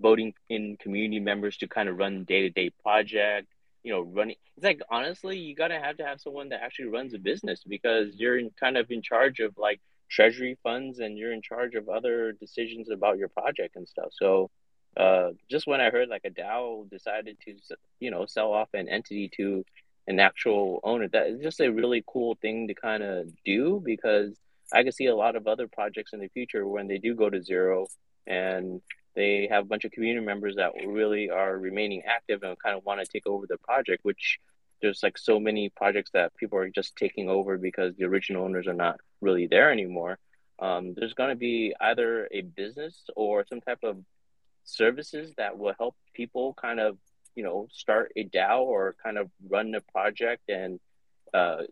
Speaker 4: voting in community members to kind of run day-to-day project. you know running. It's like honestly, you gotta have to have someone that actually runs a business because you're in, kind of in charge of like treasury funds and you're in charge of other decisions about your project and stuff. So uh, just when I heard like a DAO decided to, you know, sell off an entity to an actual owner, that is just a really cool thing to kind of do because I can see a lot of other projects in the future when they do go to zero and they have a bunch of community members that really are remaining active and kind of want to take over the project, which there's like so many projects that people are just taking over because the original owners are not really there anymore. Um, there's going to be either a business or some type of services that will help people kind of you know start a DAO or kind of run a project and uh,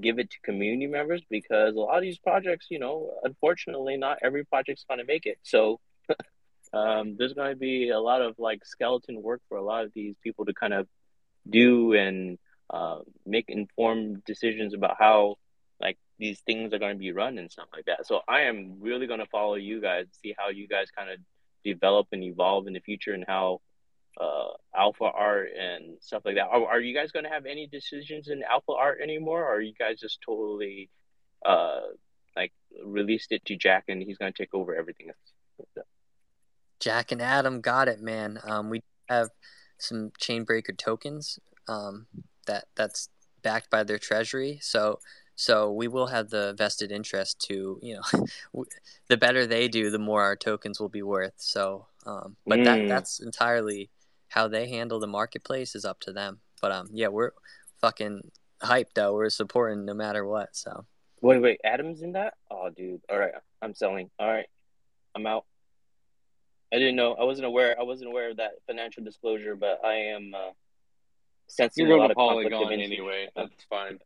Speaker 4: give it to community members because a lot of these projects, you know, unfortunately, not every project's going to make it. So um, there's going to be a lot of like skeleton work for a lot of these people to kind of do and uh, make informed decisions about how like these things are going to be run and stuff like that. So I am really going to follow you guys, see how you guys kind of develop and evolve in the future and how uh, alpha art and stuff like that. Are, are you guys going to have any decisions in alpha art anymore? Or are you guys just totally uh, like released it to Jack and he's going to take over everything?
Speaker 7: Jack and Adam got it, man. Um, we have some Chainbreaker tokens um, that that's backed by their treasury. So so we will have the vested interest to, you know, the better they do, the more our tokens will be worth. So, um, but mm. that that's entirely how they handle the marketplace is up to them. But um, yeah, we're fucking hyped though. We're supporting no matter what. So.
Speaker 4: Wait, wait, Adam's in that? Oh, dude. All right, I'm selling. All right, I'm out. I didn't know. I wasn't aware. I wasn't aware of that financial disclosure, but I am uh,
Speaker 2: sensing You're a lot of Polygon anyway. That's fine.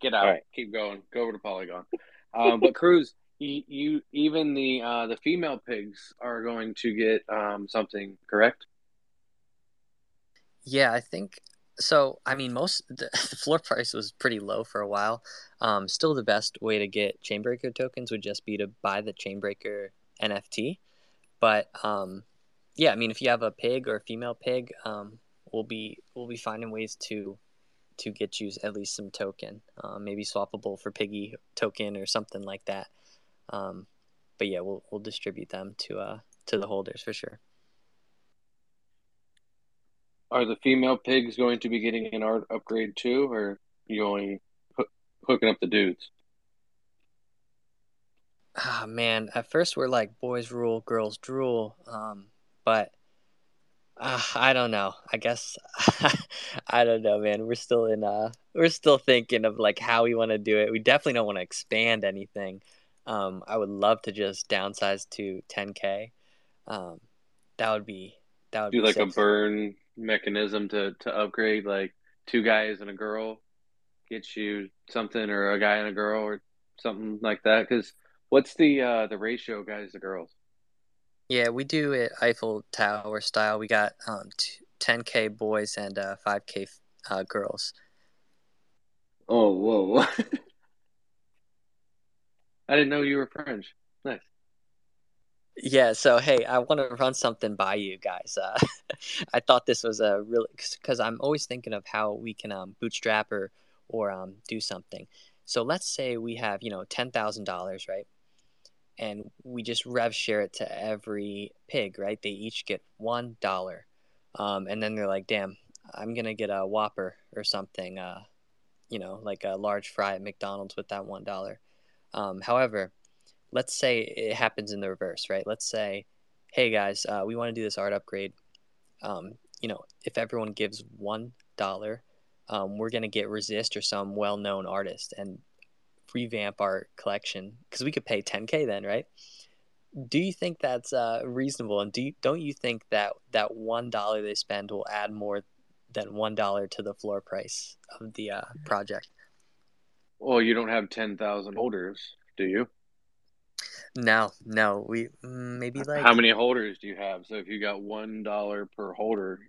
Speaker 2: Get out. Right. Keep going. Go over to Polygon. Um, but Cruz, you, you, even the uh, the female pigs are going to get um, something, correct?
Speaker 7: Yeah, I think so. I mean, most the, the floor price was pretty low for a while. Um, still, the best way to get Chainbreaker tokens would just be to buy the Chainbreaker NFT. But um, yeah, I mean, if you have a pig or a female pig, um, we'll be we'll be finding ways to to get you at least some token, um, maybe swappable for Piggy token or something like that. Um, but yeah, we'll we'll distribute them to uh to the holders for sure.
Speaker 2: Are the female pigs going to be getting an art upgrade too, or you only hooking up the dudes?
Speaker 7: Ah oh, man, at first we're like boys rule, girls drool, um, but uh, I don't know. I guess I don't know, man. We're still in uh we're still thinking of like how we want to do it. We definitely don't want to expand anything. Um I would love to just downsize to 10k. Um that would be that would
Speaker 2: do
Speaker 7: be
Speaker 2: like a burn mechanism to to upgrade like two guys and a girl get you something or a guy and a girl or something like that cuz what's the uh the ratio guys to girls?
Speaker 7: Yeah, we do it Eiffel Tower style. We got um, 10k boys and uh, 5k uh, girls.
Speaker 2: Oh, whoa! I didn't know you were French. Nice.
Speaker 7: Yeah, so hey, I want to run something by you guys. Uh, I thought this was a really because I'm always thinking of how we can um, bootstrap or or um, do something. So let's say we have you know ten thousand dollars, right? And we just rev share it to every pig, right? They each get one dollar, um, and then they're like, "Damn, I'm gonna get a Whopper or something, uh, you know, like a large fry at McDonald's with that one dollar." Um, however, let's say it happens in the reverse, right? Let's say, "Hey guys, uh, we want to do this art upgrade. Um, you know, if everyone gives one. Um, we're gonna get resist or some well-known artist and revamp our collection because we could pay 10k then, right? Do you think that's uh, reasonable? And do you, don't you think that that one dollar they spend will add more than one dollar to the floor price of the uh, project?
Speaker 2: Well, you don't have ten thousand holders, do you?
Speaker 7: No, no. We mm, maybe like
Speaker 2: how many holders do you have? So if you got one dollar per holder,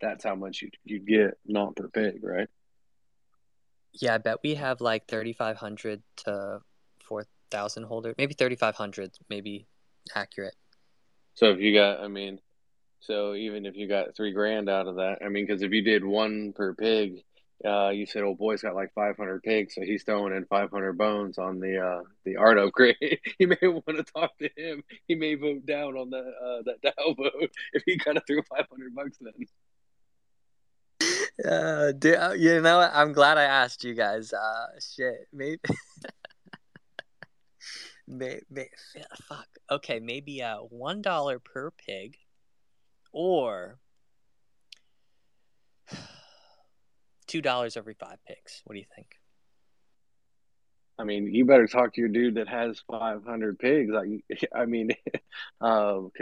Speaker 2: that's how much you you get, not per pig, right?
Speaker 7: Yeah, I bet we have like 3,500 to 4,000 holders. Maybe 3,500, maybe accurate.
Speaker 2: So if you got, I mean, So even if you got three grand out of that, I mean, because if you did one per pig, uh, you said old boy's got like 500 pigs, so he's throwing in 500 bones on the uh, the art upgrade. you may want to talk to him. He may vote down on that uh, that DAO vote if he kind of threw 500 bucks then.
Speaker 7: Uh, dude, uh, you know what? I'm glad I asked you guys. Uh, shit, maybe. may, may, fuck. Okay, maybe uh, one dollar per pig, or two dollars every five pigs. What do you think?
Speaker 2: I mean, you better talk to your dude that has 500 pigs. Like, I mean, because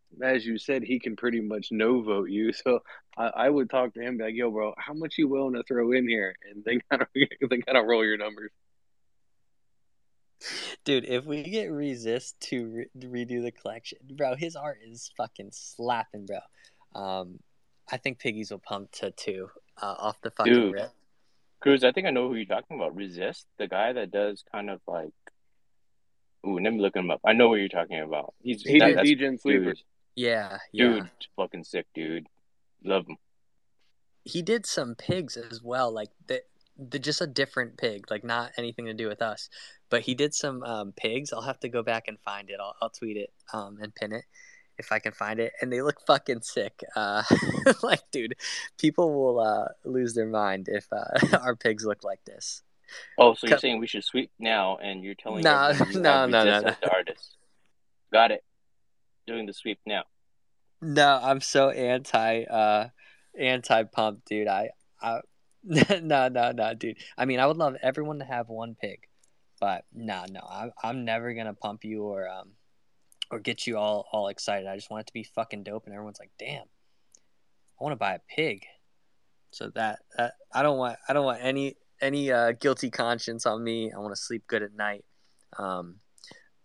Speaker 2: um, as you said, he can pretty much no vote you. So I, I would talk to him, like, yo, bro, how much you willing to throw in here? And they of they of roll your numbers.
Speaker 7: Dude, if we get resist to re- redo the collection, bro, his art is fucking slapping, bro. Um, I think piggies will pump to two uh, off the fucking
Speaker 4: Dude.
Speaker 7: rip.
Speaker 4: Cruz, I think I know who you're talking about. Resist, the guy that does kind of like. Ooh, let me look him up. I know what you're talking about. He's
Speaker 2: He
Speaker 4: that-
Speaker 2: did
Speaker 4: that's-
Speaker 2: Degen Sleepers.
Speaker 7: Yeah, yeah.
Speaker 4: Dude, fucking sick, dude. Love him.
Speaker 7: He did some pigs as well, like the, the just a different pig, like not anything to do with us. But he did some um, pigs. I'll have to go back and find it. I'll, I'll tweet it um, and pin it if I can find it. And they look fucking sick. Uh, like, dude, people will uh, lose their mind if uh, our pigs look like this.
Speaker 4: Oh, so you're saying we should sweep now, and you're telling
Speaker 7: Nah,
Speaker 4: everyone you
Speaker 7: no, no, no,
Speaker 4: Resist
Speaker 7: no.
Speaker 4: the artist. Got it. Doing the sweep now.
Speaker 7: No, I'm so anti uh anti pump, dude. I I no no no, dude. I mean, I would love everyone to have one pig, but no no, I'm I'm never gonna pump you or um or get you all all excited. I just want it to be fucking dope, and everyone's like, damn, I want to buy a pig. So that that I don't want I don't want any any uh, guilty conscience on me. I want to sleep good at night. Um,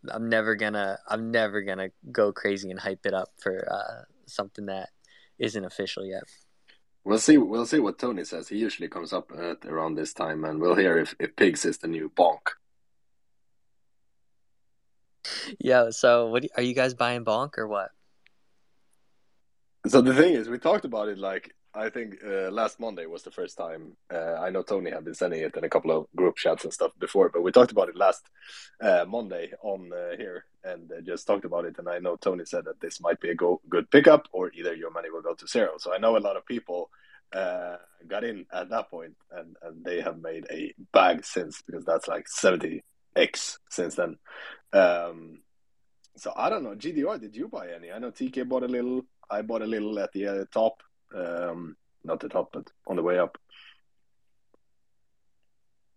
Speaker 7: I'm never gonna I'm never gonna go crazy and hype it up for uh, something that isn't official yet.
Speaker 3: We'll see. We'll see what Tony says. He usually comes up at around this time, and we'll hear if, if pigs is the new bonk.
Speaker 7: Yeah. So, what are you guys buying bonk or what?
Speaker 3: So the thing is, we talked about it like I think uh, last Monday was the first time. Uh, I know Tony had been sending it in a couple of group chats and stuff before, but we talked about it last uh, Monday on uh, here and uh, just talked about it. And I know Tony said that this might be a go- good pickup, or either your money will go to zero. So I know a lot of people uh, got in at that point, and and they have made a bag since because that's like seventy x since then. Um, so I don't know. GDR, did you buy any? I know TK bought a little. I bought a little at the uh, top. Um, not the top, but on the way up.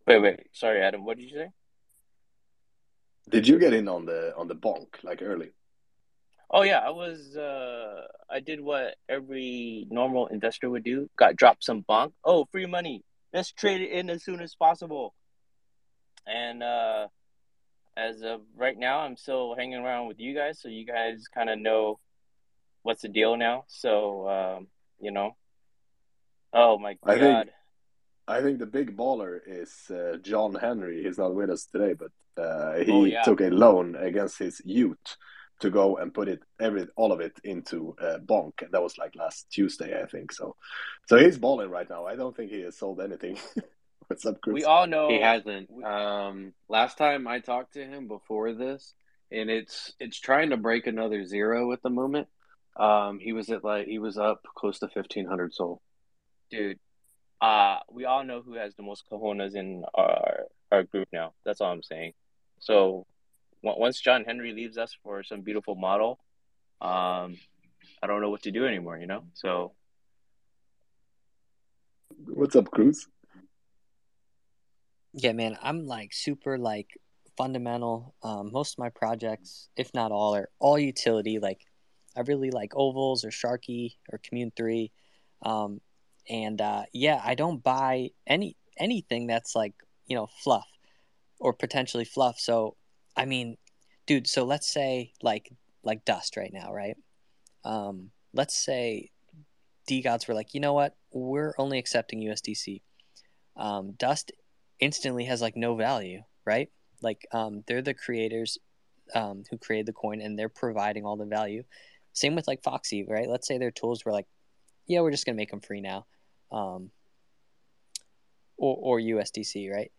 Speaker 4: Wait, wait. Sorry, Adam. What did you say?
Speaker 3: Did you get in on the on the bonk like early?
Speaker 4: Oh yeah, I was. Uh, I did what every normal investor would do. Got dropped some bonk. Oh, free money. Let's trade it in as soon as possible. And uh, as of right now, I'm still hanging around with you guys, so you guys kind of know what's the deal now. So um, you know. Oh my
Speaker 3: I think-
Speaker 4: god.
Speaker 3: I think the big baller is uh, John Henry. He's not with us today, but uh, he
Speaker 4: Oh, yeah.
Speaker 3: took a loan against his youth to go and put it every all of it into uh, bonk, and that was like last Tuesday, I think. So, so he's balling right now. I don't think he has sold anything. What's up, Chris?
Speaker 4: We all know
Speaker 2: He hasn't. Um, last time I talked to him before this, and it's it's trying to break another zero at the moment. Um, he was at like he was up close to fifteen hundred sold.
Speaker 4: dude. Uh, we all know who has the most cojones in our our group now. That's all I'm saying. So, on- once John Henry leaves us for some beautiful model, um, I don't know what to do anymore. You know. So,
Speaker 3: What's up, Cruz?
Speaker 7: Yeah, man, I'm like super like fundamental. Um, most of my projects, if not all, are all utility. Like I really like ovals or Sharky or Communi3, um, and uh, yeah, I don't buy any anything that's like you know fluff or potentially fluff. So I mean, dude, so let's say like like dust right now, right? Um, let's say DeGods were like, you know what, we're only accepting USDC. Um, dust instantly has like no value, right? Like um, they're the creators um, who created the coin and they're providing all the value. same with like Foxy, right? Let's say their tools were like, yeah, we're just gonna make them free now, um, or or USDC, right?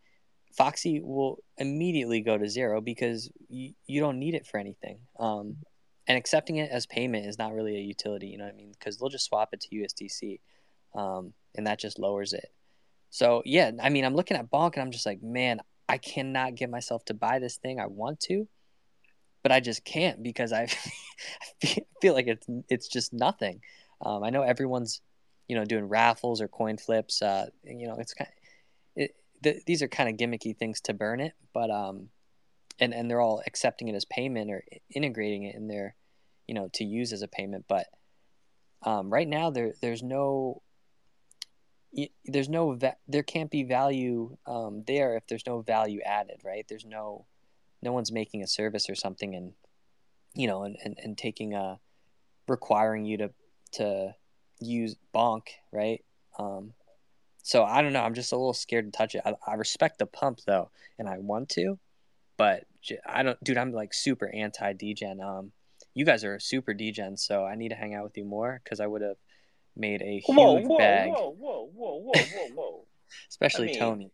Speaker 7: Foxy will immediately go to zero because you, you don't need it for anything. Um, and accepting it as payment is not really a utility, you know what I mean? Because they'll just swap it to USDC, um, and that just lowers it. So yeah, I mean, I'm looking at Bonk and I'm just like, man, I cannot get myself to buy this thing. I want to, but I just can't because I feel like it's it's just nothing. Um, I know everyone's, you know, doing raffles or coin flips. Uh, you know, it's kind. It, th- these are kind of gimmicky things to burn it, but um, and and they're all accepting it as payment or integrating it in their, you know, to use as a payment. But um, right now there there's no there's no va- there can't be value um, there if there's no value added, right? There's no no one's making a service or something and you know and, and, and taking a requiring you to to use bonk right? Um, so i don't know. I'm just a little scared to touch it. I, I respect the pump though and i want to but i don't dude i'm like super anti degen um you guys are super degen so i need to hang out with you more because i would have made a huge
Speaker 4: whoa, whoa,
Speaker 7: bag
Speaker 4: whoa, whoa, whoa, whoa, whoa, whoa.
Speaker 7: especially
Speaker 4: I mean,
Speaker 7: tony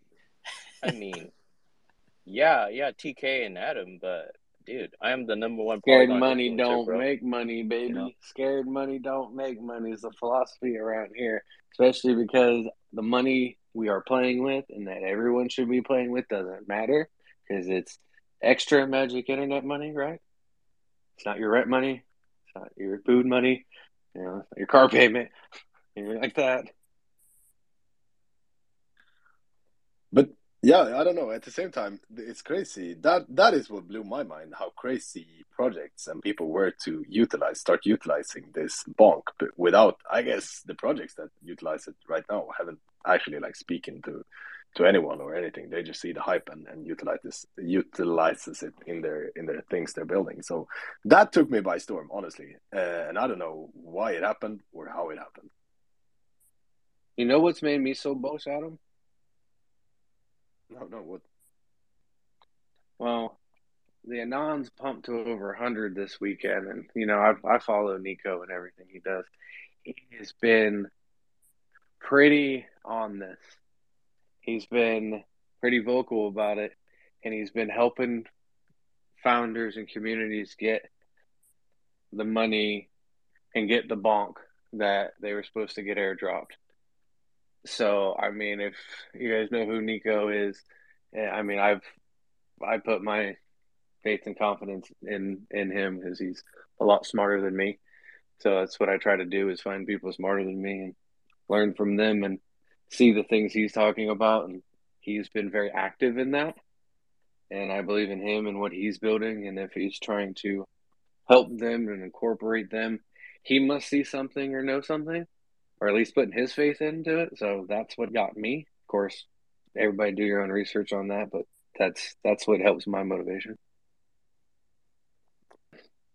Speaker 4: I mean, yeah, yeah, TK and Adam, but dude, I am the number one.
Speaker 2: Scared
Speaker 4: Polygon
Speaker 2: money don't
Speaker 4: bro.
Speaker 2: make money, baby.
Speaker 4: know?
Speaker 2: Scared money don't make money is the philosophy around here, especially because the money we are playing with and that everyone should be playing with doesn't matter because it's extra magic internet money, right? It's not your rent money, it's not your food money, you know, your car payment, anything like that.
Speaker 3: But yeah, I don't know. At the same time, it's crazy. That that is what blew my mind. How crazy projects and people were to utilize, start utilizing this bonk, without, I guess, the projects that utilize it right now haven't actually like speaking to to anyone or anything. They just see the hype and, and utilize this, utilizes it in their in their things they're building. So that took me by storm, honestly. Uh, and I don't know why it happened or how it happened.
Speaker 2: You know what's made me so bullish, Adam?
Speaker 3: No, no, what?
Speaker 2: Well, the Anons pumped to over 100 this weekend, and you know I I follow Nico and everything he does. He has been pretty on this. He's been pretty vocal about it, and he's been helping founders and communities get the money and get the bonk that they were supposed to get airdropped. So, I mean, if you guys know who Nico is, eh, I mean, I've I put my faith and confidence in in him because he's a lot smarter than me. So that's what I try to do is find people smarter than me and learn from them and see the things he's talking about. And he's been very active in that. And I believe in him and what he's building. And if he's trying to help them and incorporate them, he must see something or know something, or at least putting his faith into it. So that's what got me. Of course, everybody do your own research on that, but that's that's what helps my motivation.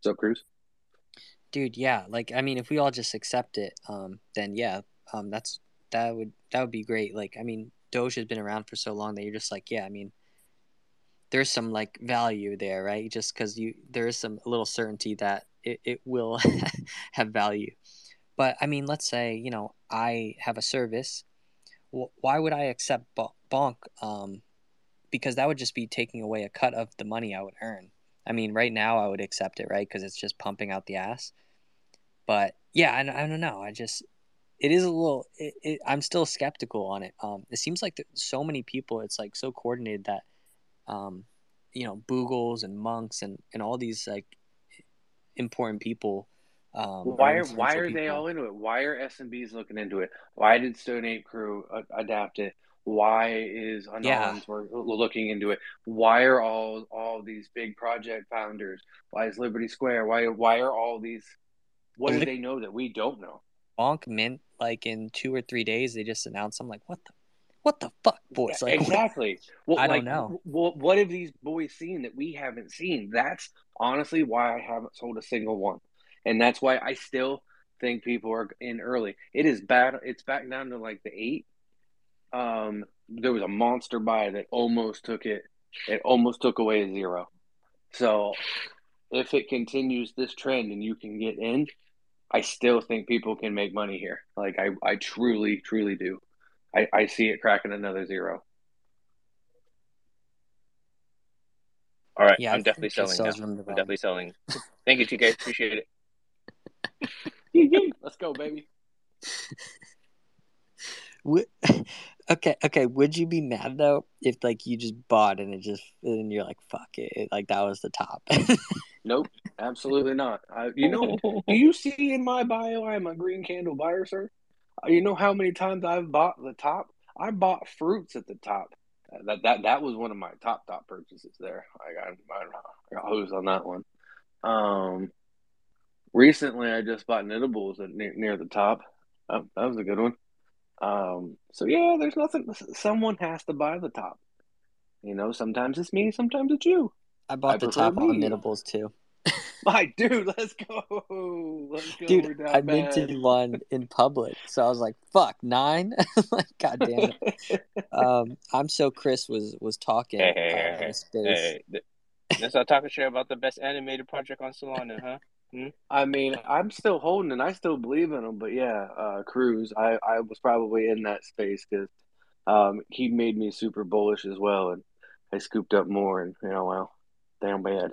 Speaker 2: So Cruz.
Speaker 7: dude yeah like i mean if we all just accept it um then yeah um that's that would that would be great. Like i mean doge has been around for so long that you're just like yeah i mean there's some like value there right? Just because you there is some little certainty that it, it will have value. But i mean let's say you know i have a service. Wh- why would i accept bonk? Um because that would just be taking away a cut of the money i would earn. I mean right now i would accept it right? Because it's just pumping out the ass. But yeah I, I don't know. I just it is a little it, it, i'm still skeptical on it um it seems like so many people it's like so coordinated that um you know boogles and monks and and all these like important people um
Speaker 2: Why are why are they all into it? Why are SMBs looking into it? Why did Stone Ape Crew uh, adapt it? Why is Anons
Speaker 7: Yeah.
Speaker 2: looking into it? Why are all all these big project founders? Why is Liberty Square? Why why are all these? What do they know that we don't know?
Speaker 7: bonk mint like in two or three days they just announced i'm like what the what the fuck boys like
Speaker 2: exactly. Well,
Speaker 7: I don't know.
Speaker 2: What, what have these boys seen that we haven't seen? That's honestly why I haven't sold a single one, and that's why I still think people are in early. It is bad. It's back down to like the eight. Um, there was a monster buy that almost took it. It almost took away a zero. So if it continues this trend and you can get in, I still think people can make money here. Like I, I truly, truly do. I, I see it cracking another zero.
Speaker 4: All right,
Speaker 7: Yeah, I
Speaker 4: I'm definitely selling now. I'm definitely selling. Thank you, TK. Appreciate it.
Speaker 2: Let's go, baby.
Speaker 7: Okay, okay. Would you be mad though if like you just bought and it just and you're like fuck it, like that was the top?
Speaker 2: Nope, absolutely not. I, you know, do you see in my bio I'm a green candle buyer, sir? Uh, You know how many times I've bought the top? I bought fruits at the top. Uh, That that that was one of my top top purchases there. I got I, I got hosed on that one. Um, recently I just bought Knittables at near, near the top. That, that was a good one. Um, so yeah, there's nothing. Someone has to buy the top. You know, sometimes it's me, sometimes it's you.
Speaker 7: I bought
Speaker 2: I
Speaker 7: the
Speaker 2: prefer
Speaker 7: top on
Speaker 2: me.
Speaker 7: Knittables too.
Speaker 2: My dude, let's go. Let's go.
Speaker 7: Dude, I
Speaker 2: bad.
Speaker 7: minted one in public, so I was like, "Fuck nine!" like, god damn it. Um, I'm so Chris was was talking
Speaker 4: Hey, hey,
Speaker 7: uh,
Speaker 4: hey,
Speaker 7: in
Speaker 4: hey,
Speaker 7: a.
Speaker 4: Hey, th- not talk shit about the best animated project on Solana, huh?
Speaker 2: I mean, I'm still holding and I still believe in him, but yeah, uh, Cruz, I, I was probably in that space because um, he made me super bullish as well, and I scooped up more, and you know, well, damn bad.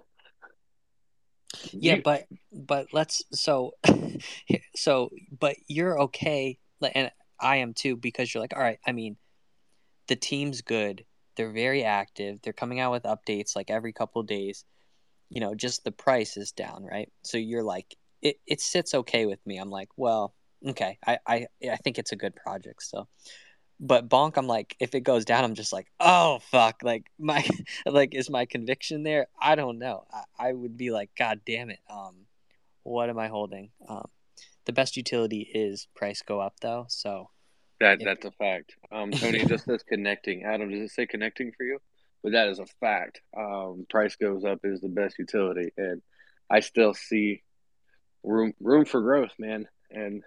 Speaker 7: Yeah, but but let's so so but you're okay and I am too because you're like, all right, I mean, the team's good. They're very active. They're coming out with updates like every couple days. You know, just the price is down, right? So you're like it it sits okay with me. I'm like, well, okay. I I I think it's a good project still. But Bonk, I'm like, if it goes down, I'm just like, oh fuck, like my, like is my conviction there? I don't know. I, I would be like, god damn it, um, what am I holding? Um, the best utility is price go up though, so
Speaker 2: That
Speaker 7: Yeah.
Speaker 2: that's a fact. Um, Tony just says connecting. Adam, does it say connecting for you? But that is a fact. Um, price goes up is the best utility, and I still see room room for growth, man. And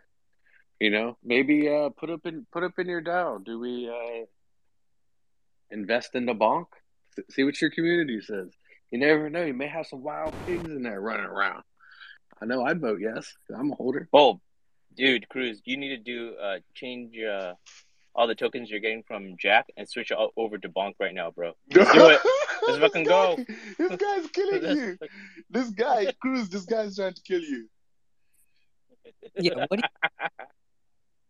Speaker 2: you know, maybe uh, put up in put up in your DAO. Do we uh, invest in the bonk? See what your community says. You never know. You may have some wild pigs in there running around. I know. I'd vote yes. I'm a holder.
Speaker 4: Oh, dude, Cruz, you need to do uh change uh all the tokens you're getting from Jack and switch it all over to Bonk right now, bro. Let's do it. Let's fucking go.
Speaker 3: This guy's killing you. This guy, Cruz, this guy's trying to kill you.
Speaker 7: yeah. What do you,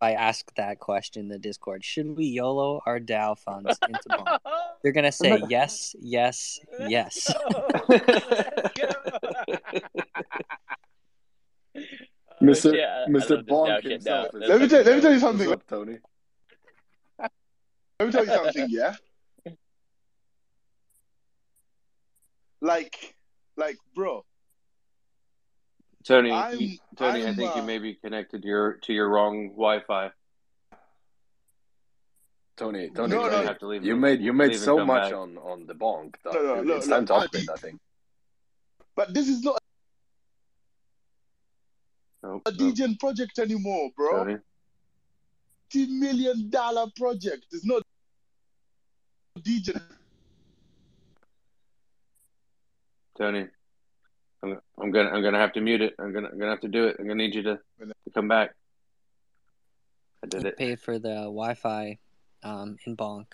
Speaker 7: I ask that question in the Discord? Should we YOLO our DAO funds into Bonk? They're gonna say yes, yes, yes.
Speaker 3: Mr.
Speaker 4: Oh, shit, I- I
Speaker 3: Mr. Bonk himself.
Speaker 4: Let
Speaker 3: me tell- let me tell you
Speaker 2: What's
Speaker 3: something.
Speaker 2: up, Tony?
Speaker 3: Let me tell you something, yeah? Like, like, bro,
Speaker 2: Tony,
Speaker 3: I'm-
Speaker 2: Tony, i
Speaker 3: I'm,
Speaker 2: think you
Speaker 3: uh,
Speaker 2: may be connected to your to your wrong Wi-Fi.
Speaker 3: Tony,
Speaker 2: Tony,
Speaker 3: No,
Speaker 2: you're
Speaker 3: no,
Speaker 2: gonna have to leave.
Speaker 3: you made you made so much
Speaker 2: back.
Speaker 3: on on the bonk. That No, no, it- look, it's time look, to I- upgrade that thing. but this is not
Speaker 2: Nope,
Speaker 3: a
Speaker 2: nope.
Speaker 3: DGen project anymore, bro.
Speaker 2: Tony,
Speaker 3: Fifty million dollar project. It's not DGen.
Speaker 2: Tony, I'm, I'm gonna I'm gonna have to mute it. I'm gonna I'm gonna have to do it. I'm gonna need you to, to come back. I did
Speaker 7: You
Speaker 2: it.
Speaker 7: pay for the Wi-Fi um, in Bonk.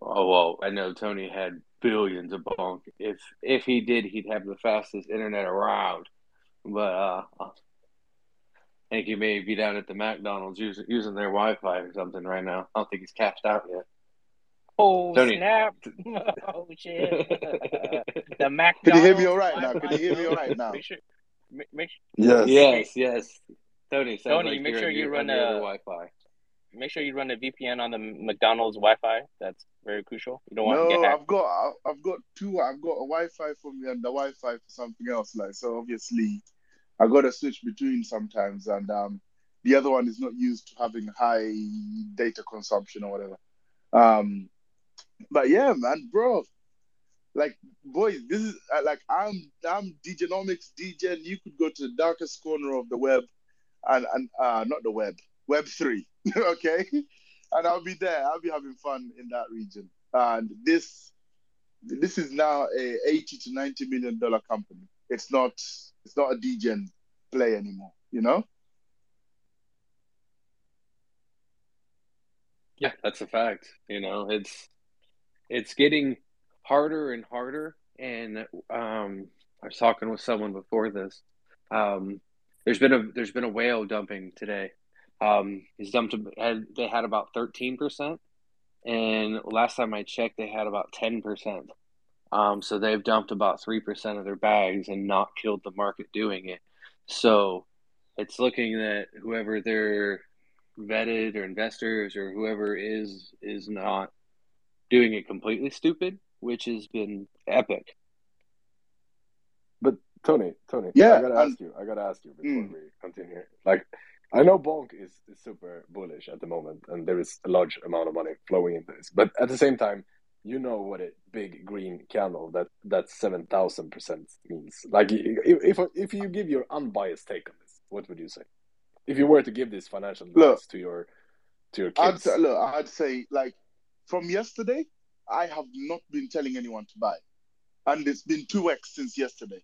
Speaker 2: Oh well, I know Tony had billions of bonk. If if he did, he'd have the fastest internet around. But uh, I think he may be down at the McDonald's using using their Wi-Fi or something right now. I don't think he's cashed out yet.
Speaker 4: Oh
Speaker 2: Tony.
Speaker 4: snap! Oh shit! the McDonald's.
Speaker 3: Can you hear me all right now? Can you hear me all right now?
Speaker 4: Make sure, make, make,
Speaker 3: Yes.
Speaker 2: Yes, yes. Tony,
Speaker 4: Tony,
Speaker 2: like
Speaker 4: make
Speaker 2: you're
Speaker 4: sure you run
Speaker 2: on your
Speaker 4: a-
Speaker 2: Wi-Fi.
Speaker 4: make sure you run a VPN on the McDonald's Wi-Fi. That's very crucial. You don't want to
Speaker 3: No,
Speaker 4: get hacked.
Speaker 3: I've got I've got two. I've got a Wi-Fi for me and the Wi-Fi for something else. Like so, obviously, I got to switch between sometimes, and um, the other one is not used to having high data consumption or whatever. Um, but yeah, man, bro, like boys, this is uh, like I'm I'm Degenomics, Degen. You could go to the darkest corner of the web, and and uh, not the web, Web three, okay, and I'll be there. I'll be having fun in that region. And this
Speaker 8: this is now a eighty to ninety million dollar company. It's not it's not a DGen play anymore. You know.
Speaker 2: Yeah, that's a fact. You know, it's it's getting harder and harder. And um, I was talking with someone before this. Um, there's been a there's been a whale dumping today. Um, he's dumped. Had, they had about thirteen percent, and last time I checked, they had about ten percent. Um, so they've dumped about three percent of their bags and not killed the market doing it. So it's looking that whoever their vetted or investors or whoever is is not doing it completely stupid, which has been epic.
Speaker 3: But Tony, Tony,
Speaker 8: Yeah,
Speaker 3: I gotta
Speaker 8: and-
Speaker 3: ask you. I gotta ask you before
Speaker 8: Mm.
Speaker 3: we continue. Like, I know Bonk is, is super bullish at the moment, and there is a large amount of money flowing into this. But at the same time, you know what a big green candle that that seven thousand percent means. Like, if, if if you give your unbiased take on this, what would you say? If you were to give this financial advice to your to your
Speaker 8: I'd
Speaker 3: kids,
Speaker 8: look, I'd say like from yesterday, I have not been telling anyone to buy, and it's been two x since yesterday.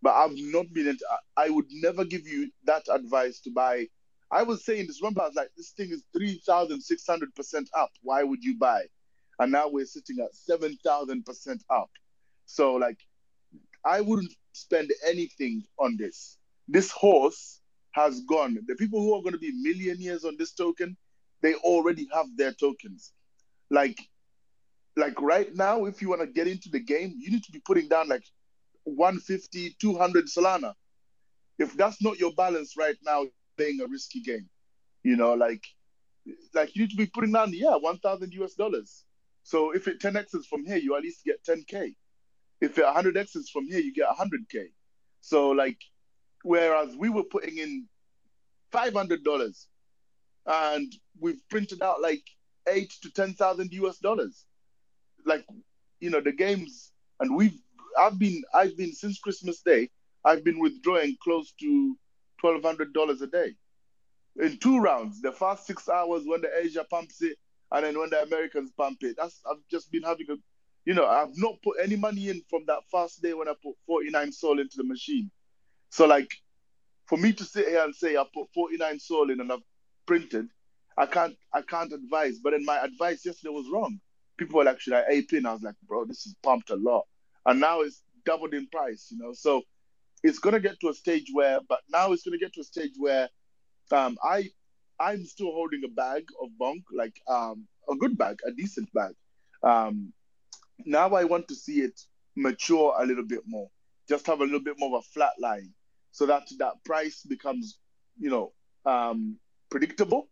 Speaker 8: But I've not been. I I would never give you that advice to buy. I was saying this. Remember, I was like, this thing is three thousand six hundred percent up. Why would you buy? And now we're sitting at seven thousand percent up. So like, I wouldn't spend anything on this. This horse has gone. The people who are going to be millionaires on this token, they already have their tokens. Like, like right now, if you want to get into the game, you need to be putting down like 150, 200 Solana. If that's not your balance right now, playing a risky game. You know, like, like you need to be putting down, yeah, 1,000 US dollars. So if it 10x's from here, you at least get 10k. If it 100x's from here, you get 100k. So like, whereas we were putting in $500 and we've printed out like eight to 10,000 US dollars. Like, you know, the games, and we've, I've been, I've been since Christmas Day, I've been withdrawing close to $1,200 a day in two rounds. The first six hours when the Asia pumps it, and then when the Americans pump it. That's, I've just been having a, you know, I've not put any money in from that first day when I put 49 sol into the machine. So like, for me to sit here and say I put 49 sol in and I've printed, I can't I can't advise. But then my advice yesterday was wrong. People were like, should I ape in? I was like, bro, this is pumped a lot. And now it's doubled in price, you know. So it's gonna get to a stage where, but now it's gonna get to a stage where um I I'm still holding a bag of bonk, like um a good bag, a decent bag. Um now I want to see it mature a little bit more. Just have a little bit more of a flat line so that that price becomes, you know, um, predictable,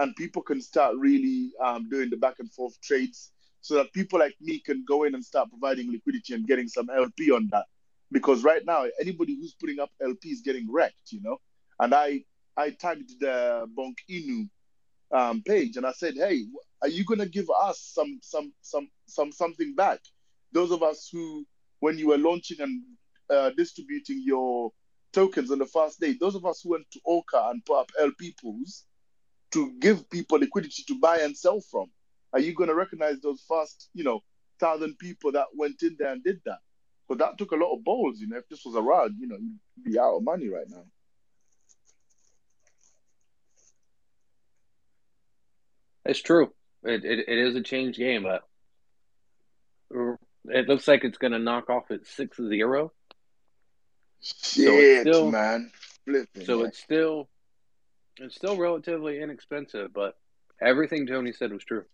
Speaker 8: and people can start really um, doing the back and forth trades, so that people like me can go in and start providing liquidity and getting some LP on that. Because right now, anybody who's putting up LP is getting wrecked, you know. And I I tagged the Bonk Inu um, page and I said, hey, are you gonna give us some some some some something back? Those of us who, when you were launching and uh, distributing your tokens on the first day. Those of us who went to Orca and put up LP pools to give people liquidity to buy and sell from, are you to recognize those first, you know, thousand people that went in there and did that? But that took a lot of balls, you know. If this was a rug, you know, you'd be out of money right now.
Speaker 2: It's true. It, it it is a changed game, but it looks like it's going to knock off at six zero.
Speaker 8: Shit,
Speaker 2: still-
Speaker 8: man. Flipping.
Speaker 2: So
Speaker 8: yeah.
Speaker 2: it's still it's still relatively inexpensive, but everything Tony said was true.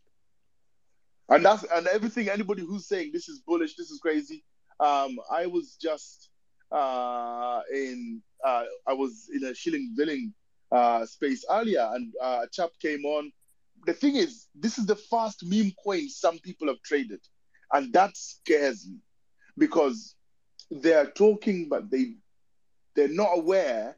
Speaker 8: and that's and everything anybody who's saying this is bullish this is crazy um i was just uh in uh i was in a shilling billing uh space earlier and uh, a chap came on the thing is this is the first meme coin some people have traded and that scares me because they're talking but they they're not aware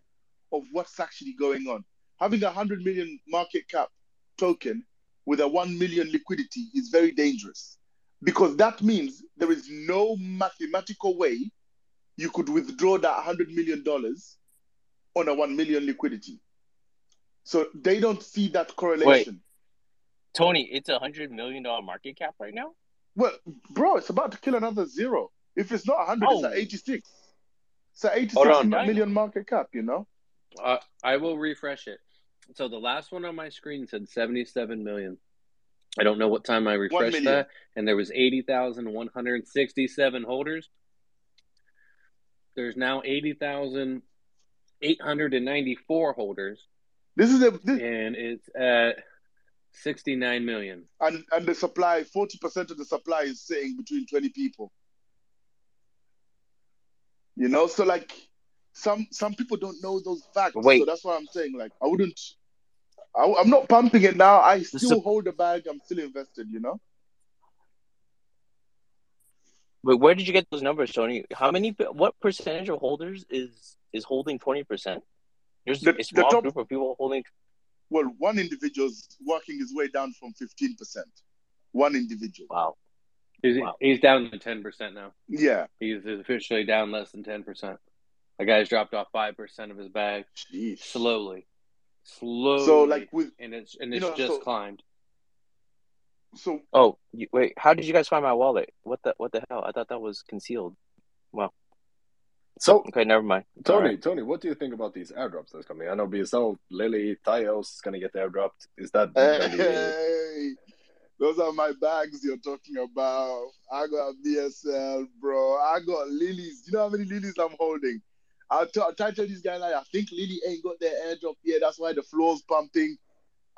Speaker 8: of what's actually going on. Having a 100 million market cap token with a 1 million liquidity is very dangerous because that means there is no mathematical way you could withdraw that 100 million dollars on a 1 million liquidity. So they don't see that correlation
Speaker 4: Tony, it's a hundred million dollar market cap right now.
Speaker 8: Well, bro, it's about to kill another zero. If it's not 100, it's
Speaker 4: Oh.
Speaker 8: at 86. It's at 86
Speaker 4: on,
Speaker 8: million market cap, you know?
Speaker 2: Uh, I will refresh it. So the last one on my screen said 77 million. I don't know what time I refreshed that, and there was 80,167 holders. There's now 80,894 holders,
Speaker 8: This is a this,
Speaker 2: and it's at 69 million.
Speaker 8: and and the supply, 40% of the supply is sitting between 20 people. You know, so like some some people don't know those facts.
Speaker 4: Wait.
Speaker 8: So that's what I'm saying like I wouldn't I, am not pumping it now. I still
Speaker 4: sup-
Speaker 8: hold the bag. I'm still invested, you know?
Speaker 4: But where did you get those numbers, Tony? How many? What percentage of holders is is holding twenty percent? There's
Speaker 8: The-
Speaker 4: a
Speaker 8: the
Speaker 4: small
Speaker 8: top-
Speaker 4: group of people holding.
Speaker 8: Well, one individual's working his way down from 15%. One individual.
Speaker 4: Wow.
Speaker 2: He's,
Speaker 4: Wow.
Speaker 2: he's down to 10% now.
Speaker 8: Yeah.
Speaker 2: He's officially down less than 10%. The guy's dropped off 5% of his bag
Speaker 8: Jeez.
Speaker 2: slowly. Slowly.
Speaker 8: So like with
Speaker 2: and it's and
Speaker 8: you
Speaker 2: it's
Speaker 8: know,
Speaker 2: just
Speaker 8: so-
Speaker 2: climbed.
Speaker 8: so
Speaker 4: Oh, you, wait. How did you guys find my wallet? What the what the hell? I thought that was concealed.
Speaker 3: So,
Speaker 4: Okay, never mind.
Speaker 3: Tony,
Speaker 4: right.
Speaker 3: Tony, what do you think about these airdrops that's coming? I know BSO, Lily, Tyos is gonna get airdropped. Is that gonna?
Speaker 8: Hey, those are my bags you're talking about. I got BSL, bro. I got lilies. You know how many lilies I'm holding? I'll, t- I'll try to tell these guys like I think Lily ain't got their airdrop yet. That's why the floor's pumping.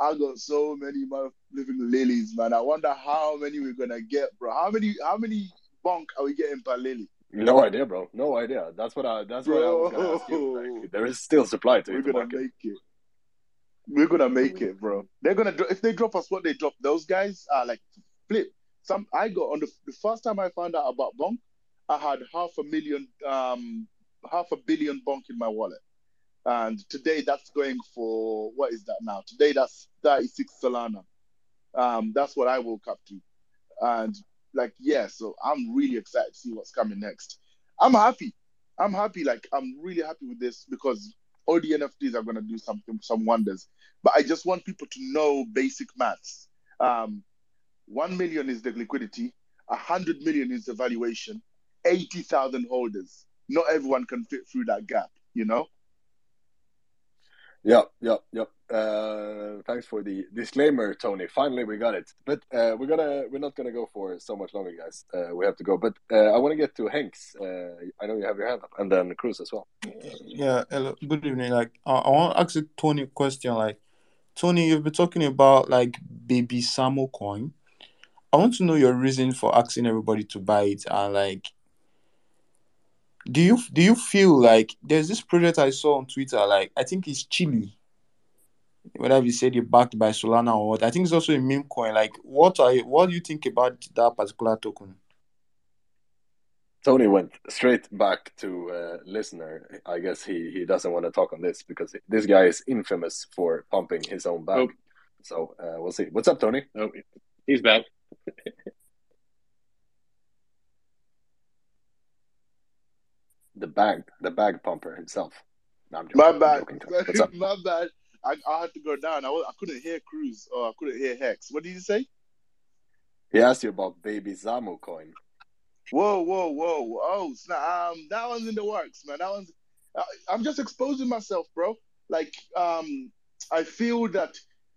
Speaker 8: I got so many living lilies, man. I wonder how many we're gonna get, bro. How many how many bonk are we getting per lily?
Speaker 3: No idea, bro. No idea. That's what I. That's what I was gonna ask you. Like, there is still supply to
Speaker 8: We're gonna
Speaker 3: market.
Speaker 8: make it. We're gonna make it, bro. They're gonna if they drop us what they drop. Those guys are like flip. Some I got on the the first time I found out about bonk, I had half a million, um, half a billion bonk in my wallet, and today that's going for what is that now? Today that's thirty six Solana. Um, that's what I woke up to, and like yeah, so I'm really excited to see what's coming next. I'm happy. I'm happy. Like I'm really happy with this because all the NFTs are gonna do something, some wonders. But I just want people to know basic maths. Um, one million is the liquidity. A hundred million is the valuation. Eighty thousand holders. Not everyone can fit through that gap. You know.
Speaker 3: Yep, yep, yep. Uh, thanks for the disclaimer, Tony. Finally, we got it. But uh, we're gonna we're not gonna go for so much longer, guys. Uh, we have to go. But uh, I want to get to Hanks. Uh, I know you have your hand up, and then Cruz as well.
Speaker 9: Yeah, hello, good evening. Like, I, I want to ask you Tony a question. Like, Tony, you've been talking about like baby Samo coin. I want to know your reason for asking everybody to buy it, and like, do you do you feel like there's this project I saw on Twitter? Like, I think it's Chile. Whether you said you're backed by Solana or what, I think it's also a meme coin. Like, what are you, what do you think about that particular token?
Speaker 3: Tony went straight back to uh, listener. I guess he, he doesn't want to talk on this because this guy is infamous for pumping his own bag.
Speaker 2: Oh.
Speaker 3: So uh, we'll see. What's up, Tony?
Speaker 2: Oh, he's back.
Speaker 3: The bag, the bag pumper himself. No, I'm joking.
Speaker 8: My
Speaker 3: I'm
Speaker 8: bad.
Speaker 3: joking, Tony. What's up?
Speaker 8: My bad. I, I had to go down. I, was, I couldn't hear Cruz or I couldn't hear Hex. What did you say?
Speaker 3: He asked you about baby Samo coin.
Speaker 8: Whoa, whoa, whoa! Oh, snap. um, that one's in the works, man. That one's. I, I'm just exposing myself, bro. Like, um, I feel that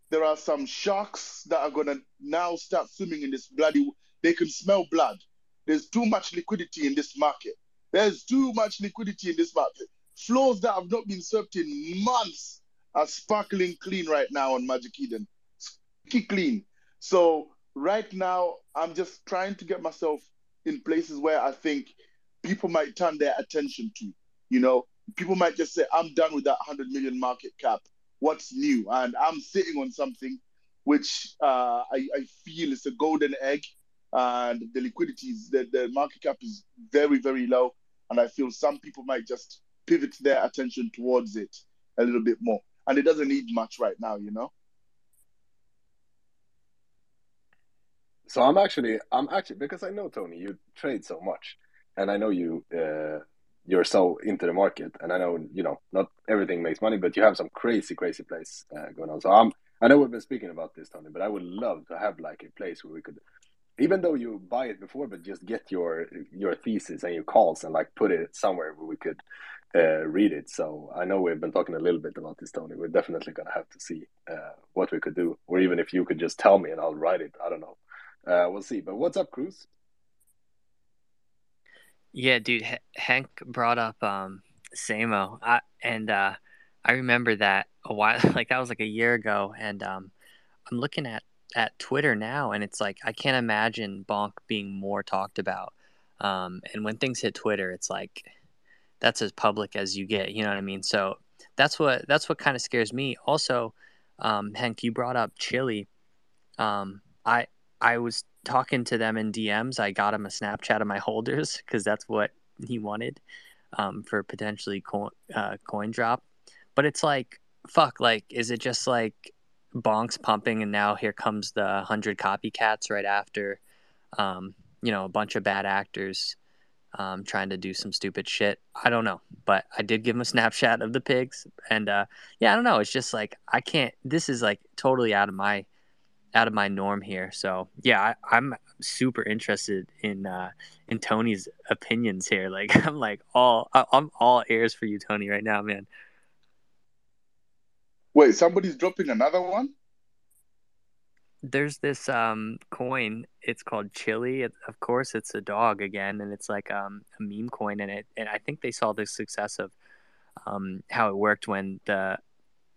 Speaker 8: there are some sharks that are gonna now start swimming in this bloody. They can smell blood. There's too much liquidity in this market. There's too much liquidity in this market. Floors that have not been swept in months are sparkling clean right now on Magic Eden. Squeaky clean. So right now, I'm just trying to get myself in places where I think people might turn their attention to. You know, people might just say, I'm done with that 100 million market cap. What's new? And I'm sitting on something which uh, I, I feel is a golden egg. And the liquidity is, the, the market cap is very, very low. And I feel some people might just pivot their attention towards it a little bit more. And it doesn't need much right now, you know?
Speaker 3: So I'm actually, I'm actually because I know Tony, you trade so much, and I know you, uh, you're so into the market, and I know you know not everything makes money, but you have some crazy, crazy place uh, going on. So I'm, I know we've been speaking about this, Tony, but I would love to have like a place where we could even though you buy it before, but just get your your thesis and your calls and like put it somewhere where we could uh, read it. So I know we've been talking a little bit about this, Tony. We're definitely gonna have to see uh, what we could do, or even if you could just tell me and I'll write it. I don't know. Uh, we'll see. But what's up, Cruz?
Speaker 7: Yeah, dude. H- Hank brought up um, Samo, I, and uh, I remember that a while, like that was like a year ago, and um, I'm looking at at Twitter now, and it's like I can't imagine Bonk being more talked about. Um, and when things hit Twitter, it's like that's as public as you get. You know what I mean? So that's what that's what kind of scares me. Also, um, Hank, you brought up Chile. Um, I I was talking to them in DMs. I got him a snapshot of my holders because that's what he wanted um, for potentially coin, uh, coin drop. But it's like, fuck, like, is it just like bonks pumping and now here comes the 100 copycats right after um, you know a bunch of bad actors um, trying to do some stupid shit. I don't know but i did give him a snapshot of the pigs and uh, yeah i don't know. It's just like i can't this is like totally out of my out of my norm here. So yeah I, i'm super interested in uh in tony's opinions here. Like i'm like all i'm all ears for you tony right now man
Speaker 8: Wait, somebody's dropping another one?
Speaker 7: there's this um coin. It's called chili. It, of course it's a dog again and it's like um a meme coin and it. And i think they saw the success of um how it worked when the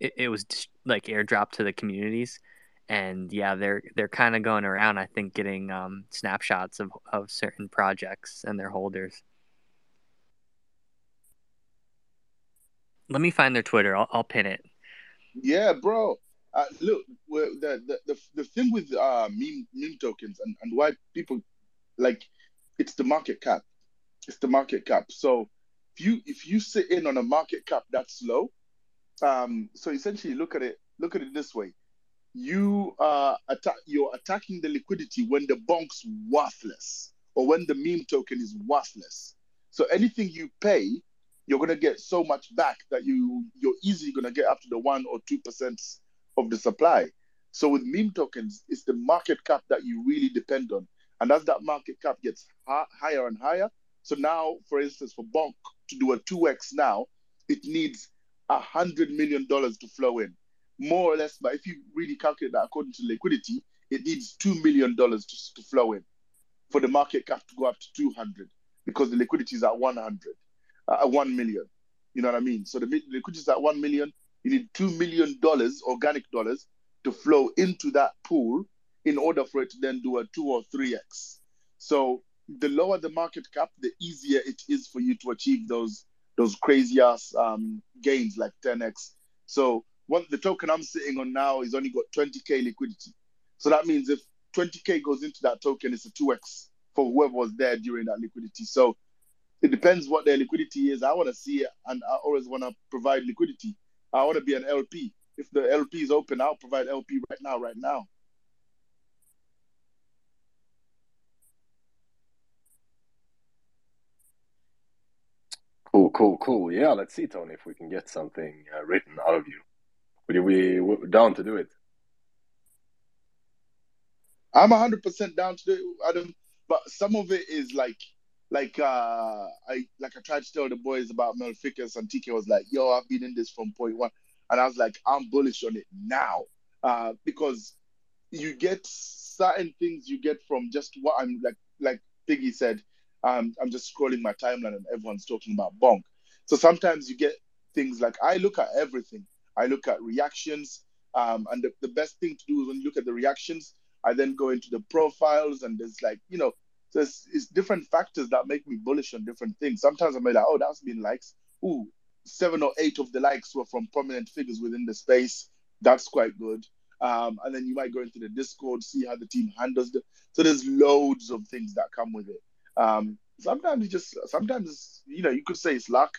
Speaker 7: it, it was like airdropped to the communities. And yeah they're they're kind of going around i think getting um snapshots of of certain projects and their holders. Let me find their twitter. I'll, I'll pin it
Speaker 8: Yeah, bro. Uh, look, the, the the the thing with uh meme meme tokens and, and why people like it's the market cap. It's the market cap. So if you if you sit in on a market cap that's low, um, so essentially look at it look at it this way. You uh attack you're attacking the liquidity when the bonk's worthless or when the meme token is worthless. So anything you pay, you're gonna get so much back that you you're easily gonna get up to the one or two percent of the supply. So with meme tokens, it's the market cap that you really depend on, and as that market cap gets ha- higher and higher, so now, for instance, for Bonk to do a two x now, it needs a hundred million dollars to flow in, more or less. But if you really calculate that according to liquidity, it needs two million dollars to, to flow in for the market cap to go up to two hundred because the liquidity is at one hundred uh, 1 million. You know what I mean? So the, the liquidity is at 1 million. You need $2 million, organic dollars, to flow into that pool in order for it to then do a 2 or 3x. So the lower the market cap, the easier it is for you to achieve those those crazy ass um, gains like 10x. So what the token I'm sitting on now is only got 20k liquidity. So that means if 20k goes into that token, it's a 2x for whoever was there during that liquidity. So it depends what their liquidity is. I want to see it, and I always want to provide liquidity. I want to be an LP. If the LP is open, I'll provide LP right now, right now.
Speaker 3: Cool, cool, cool. Yeah, let's see, Tony, if we can get something uh, written out of you. Would you be w- down to do it?
Speaker 8: I'm 100% down to do it, Adam, but some of it is like, like uh, I like I tried to tell the boys about Mel Ficus, and TK was like, "Yo, I've been in this from point one," and I was like, "I'm bullish on it now," uh, because you get certain things you get from just what I'm like, like Piggy said. Um, I'm just scrolling my timeline and everyone's talking about bonk. So sometimes you get things like I look at everything. I look at reactions, um, and the, the best thing to do is when you look at the reactions, I then go into the profiles, and there's like you know, there's it's different factors that make me bullish on different things. Sometimes I'm like, oh, that's been likes. Ooh, seven or eight of the likes were from prominent figures within the space. That's quite good. Um, and then you might go into the Discord, see how the team handles it. So there's loads of things that come with it. Um, sometimes you just, sometimes you know, you could say it's luck.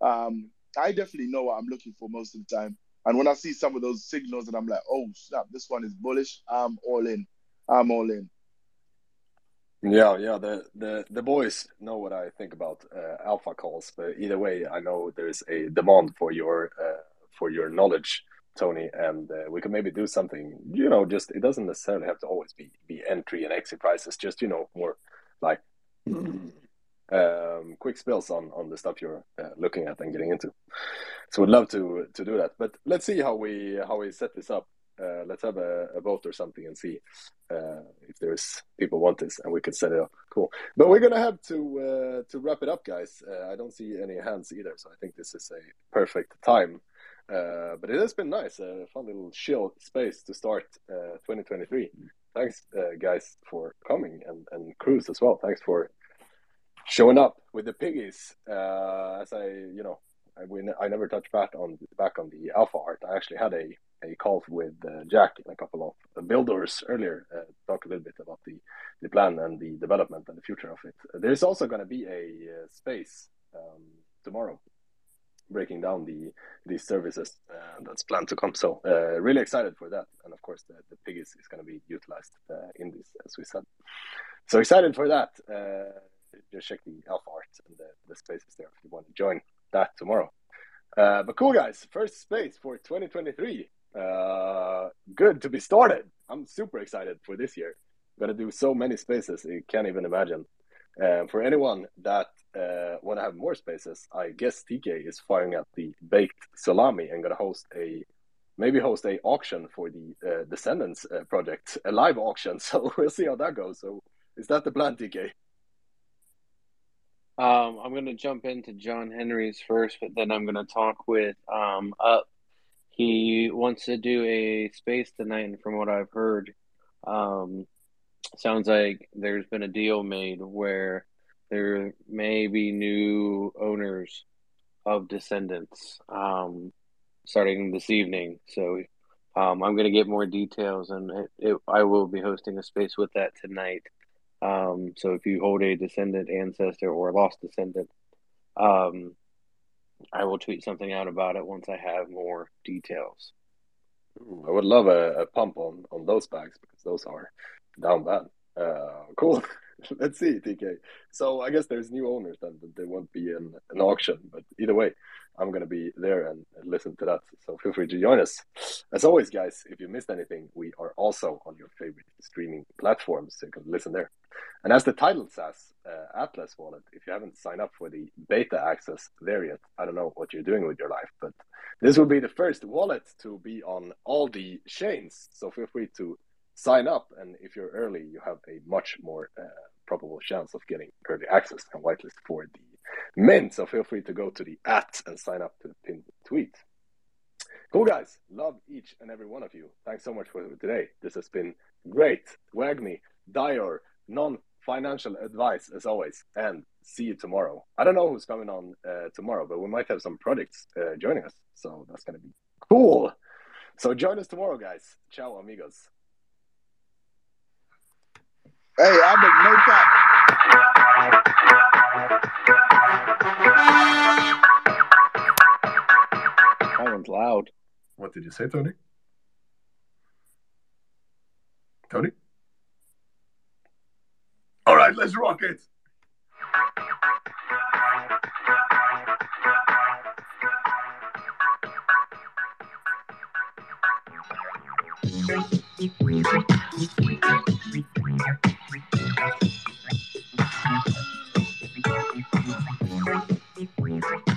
Speaker 8: Um, I definitely know what I'm looking for most of the time. And when I see some of those signals, and I'm like, oh snap, this one is bullish. I'm all in. I'm all in.
Speaker 3: Yeah, yeah. The the the boys know what I think about uh, alpha calls, but either way, I know there's a demand for your uh, for your knowledge Tony, and uh, we could maybe do something. You know, just it doesn't necessarily have to always be be entry and exit prices. Just you know, more like um, quick spills on on the stuff you're uh, looking at and getting into. So we'd love to to do that. But let's see how we how we set this up. Uh, let's have a, a, vote or something and see uh, if there's people want this and we could set it up. Cool. But we're gonna have to uh, to wrap it up, guys. Uh, I don't see any hands either, so I think this is a perfect time. Uh, but it has been nice, a fun little chill space to start 2023. Thanks, guys, for coming and and Cruz as well. Thanks for showing up with the piggies. Uh, as I, you know, I, we, I never touched back on back on the alpha art. I actually had a, a call with uh, Jack and a couple of builders earlier. Uh, talk a little bit about the, the plan and the development and the future of it. There's also going to be a uh, space um, tomorrow, breaking down the these services uh, that's planned to come. So uh, really excited for that. And of course, the, the piggies is going to be utilized in this, as we said. So excited for that just check the alpha art and the, the spaces there if you want to join that tomorrow. Uh, but cool, guys. First space for 2023. Uh, good to be started. I'm super excited for this year. Gonna do so many spaces you can't even imagine. Uh, for anyone that uh, want to have more spaces, I guess TK is firing up the baked salami and gonna host a maybe host a auction for the uh, Descendants uh, project, a live auction. So we'll see how that goes. So is that the plan, TK?
Speaker 2: Um, I'm going to jump into John Henry's first, but then I'm going to talk with um, Up. He wants to do a space tonight, and from what I've heard, um, sounds like there's been a deal made where there may be new owners of Descendants um, starting this evening. So um, I'm going to get more details, and it, it, I will be hosting a space with that tonight. Um, so if you hold a descendant ancestor or lost descendant, um, I will tweet something out about it once I have more details.
Speaker 3: I would love a, a, pump on on those bags because those are down bad. Uh, cool. Let's see, TK. So I guess there's new owners then, there won't be an, an auction. But either way, I'm going to be there and, and, listen to that. So feel free to join us. As always, guys, if you missed anything, we are also on your favorite streaming platforms, so you can listen there. And as the title says, uh, Atlas Wallet, if you haven't signed up for the beta access there yet, I don't know what you're doing with your life, but this will be the first wallet to be on all the chains. So feel free to sign up. And if you're early, you have a much more uh, probable chance of getting early access and whitelist for the mint. So feel free to go to the at and sign up to the pinned tweet. Cool guys, love each and every one of you. Thanks so much for today. This has been great. WAGMI, Dior, non financial advice as always, and see you tomorrow. I don't know who's coming on uh, tomorrow, but we might have some projects uh, joining us, so that's gonna be cool. So join us tomorrow, guys. Ciao, amigos.
Speaker 8: Hey, I make no
Speaker 2: That one's loud.
Speaker 3: What did you say, Tony? Tony? All right, let's rock it.
Speaker 10: Stronger.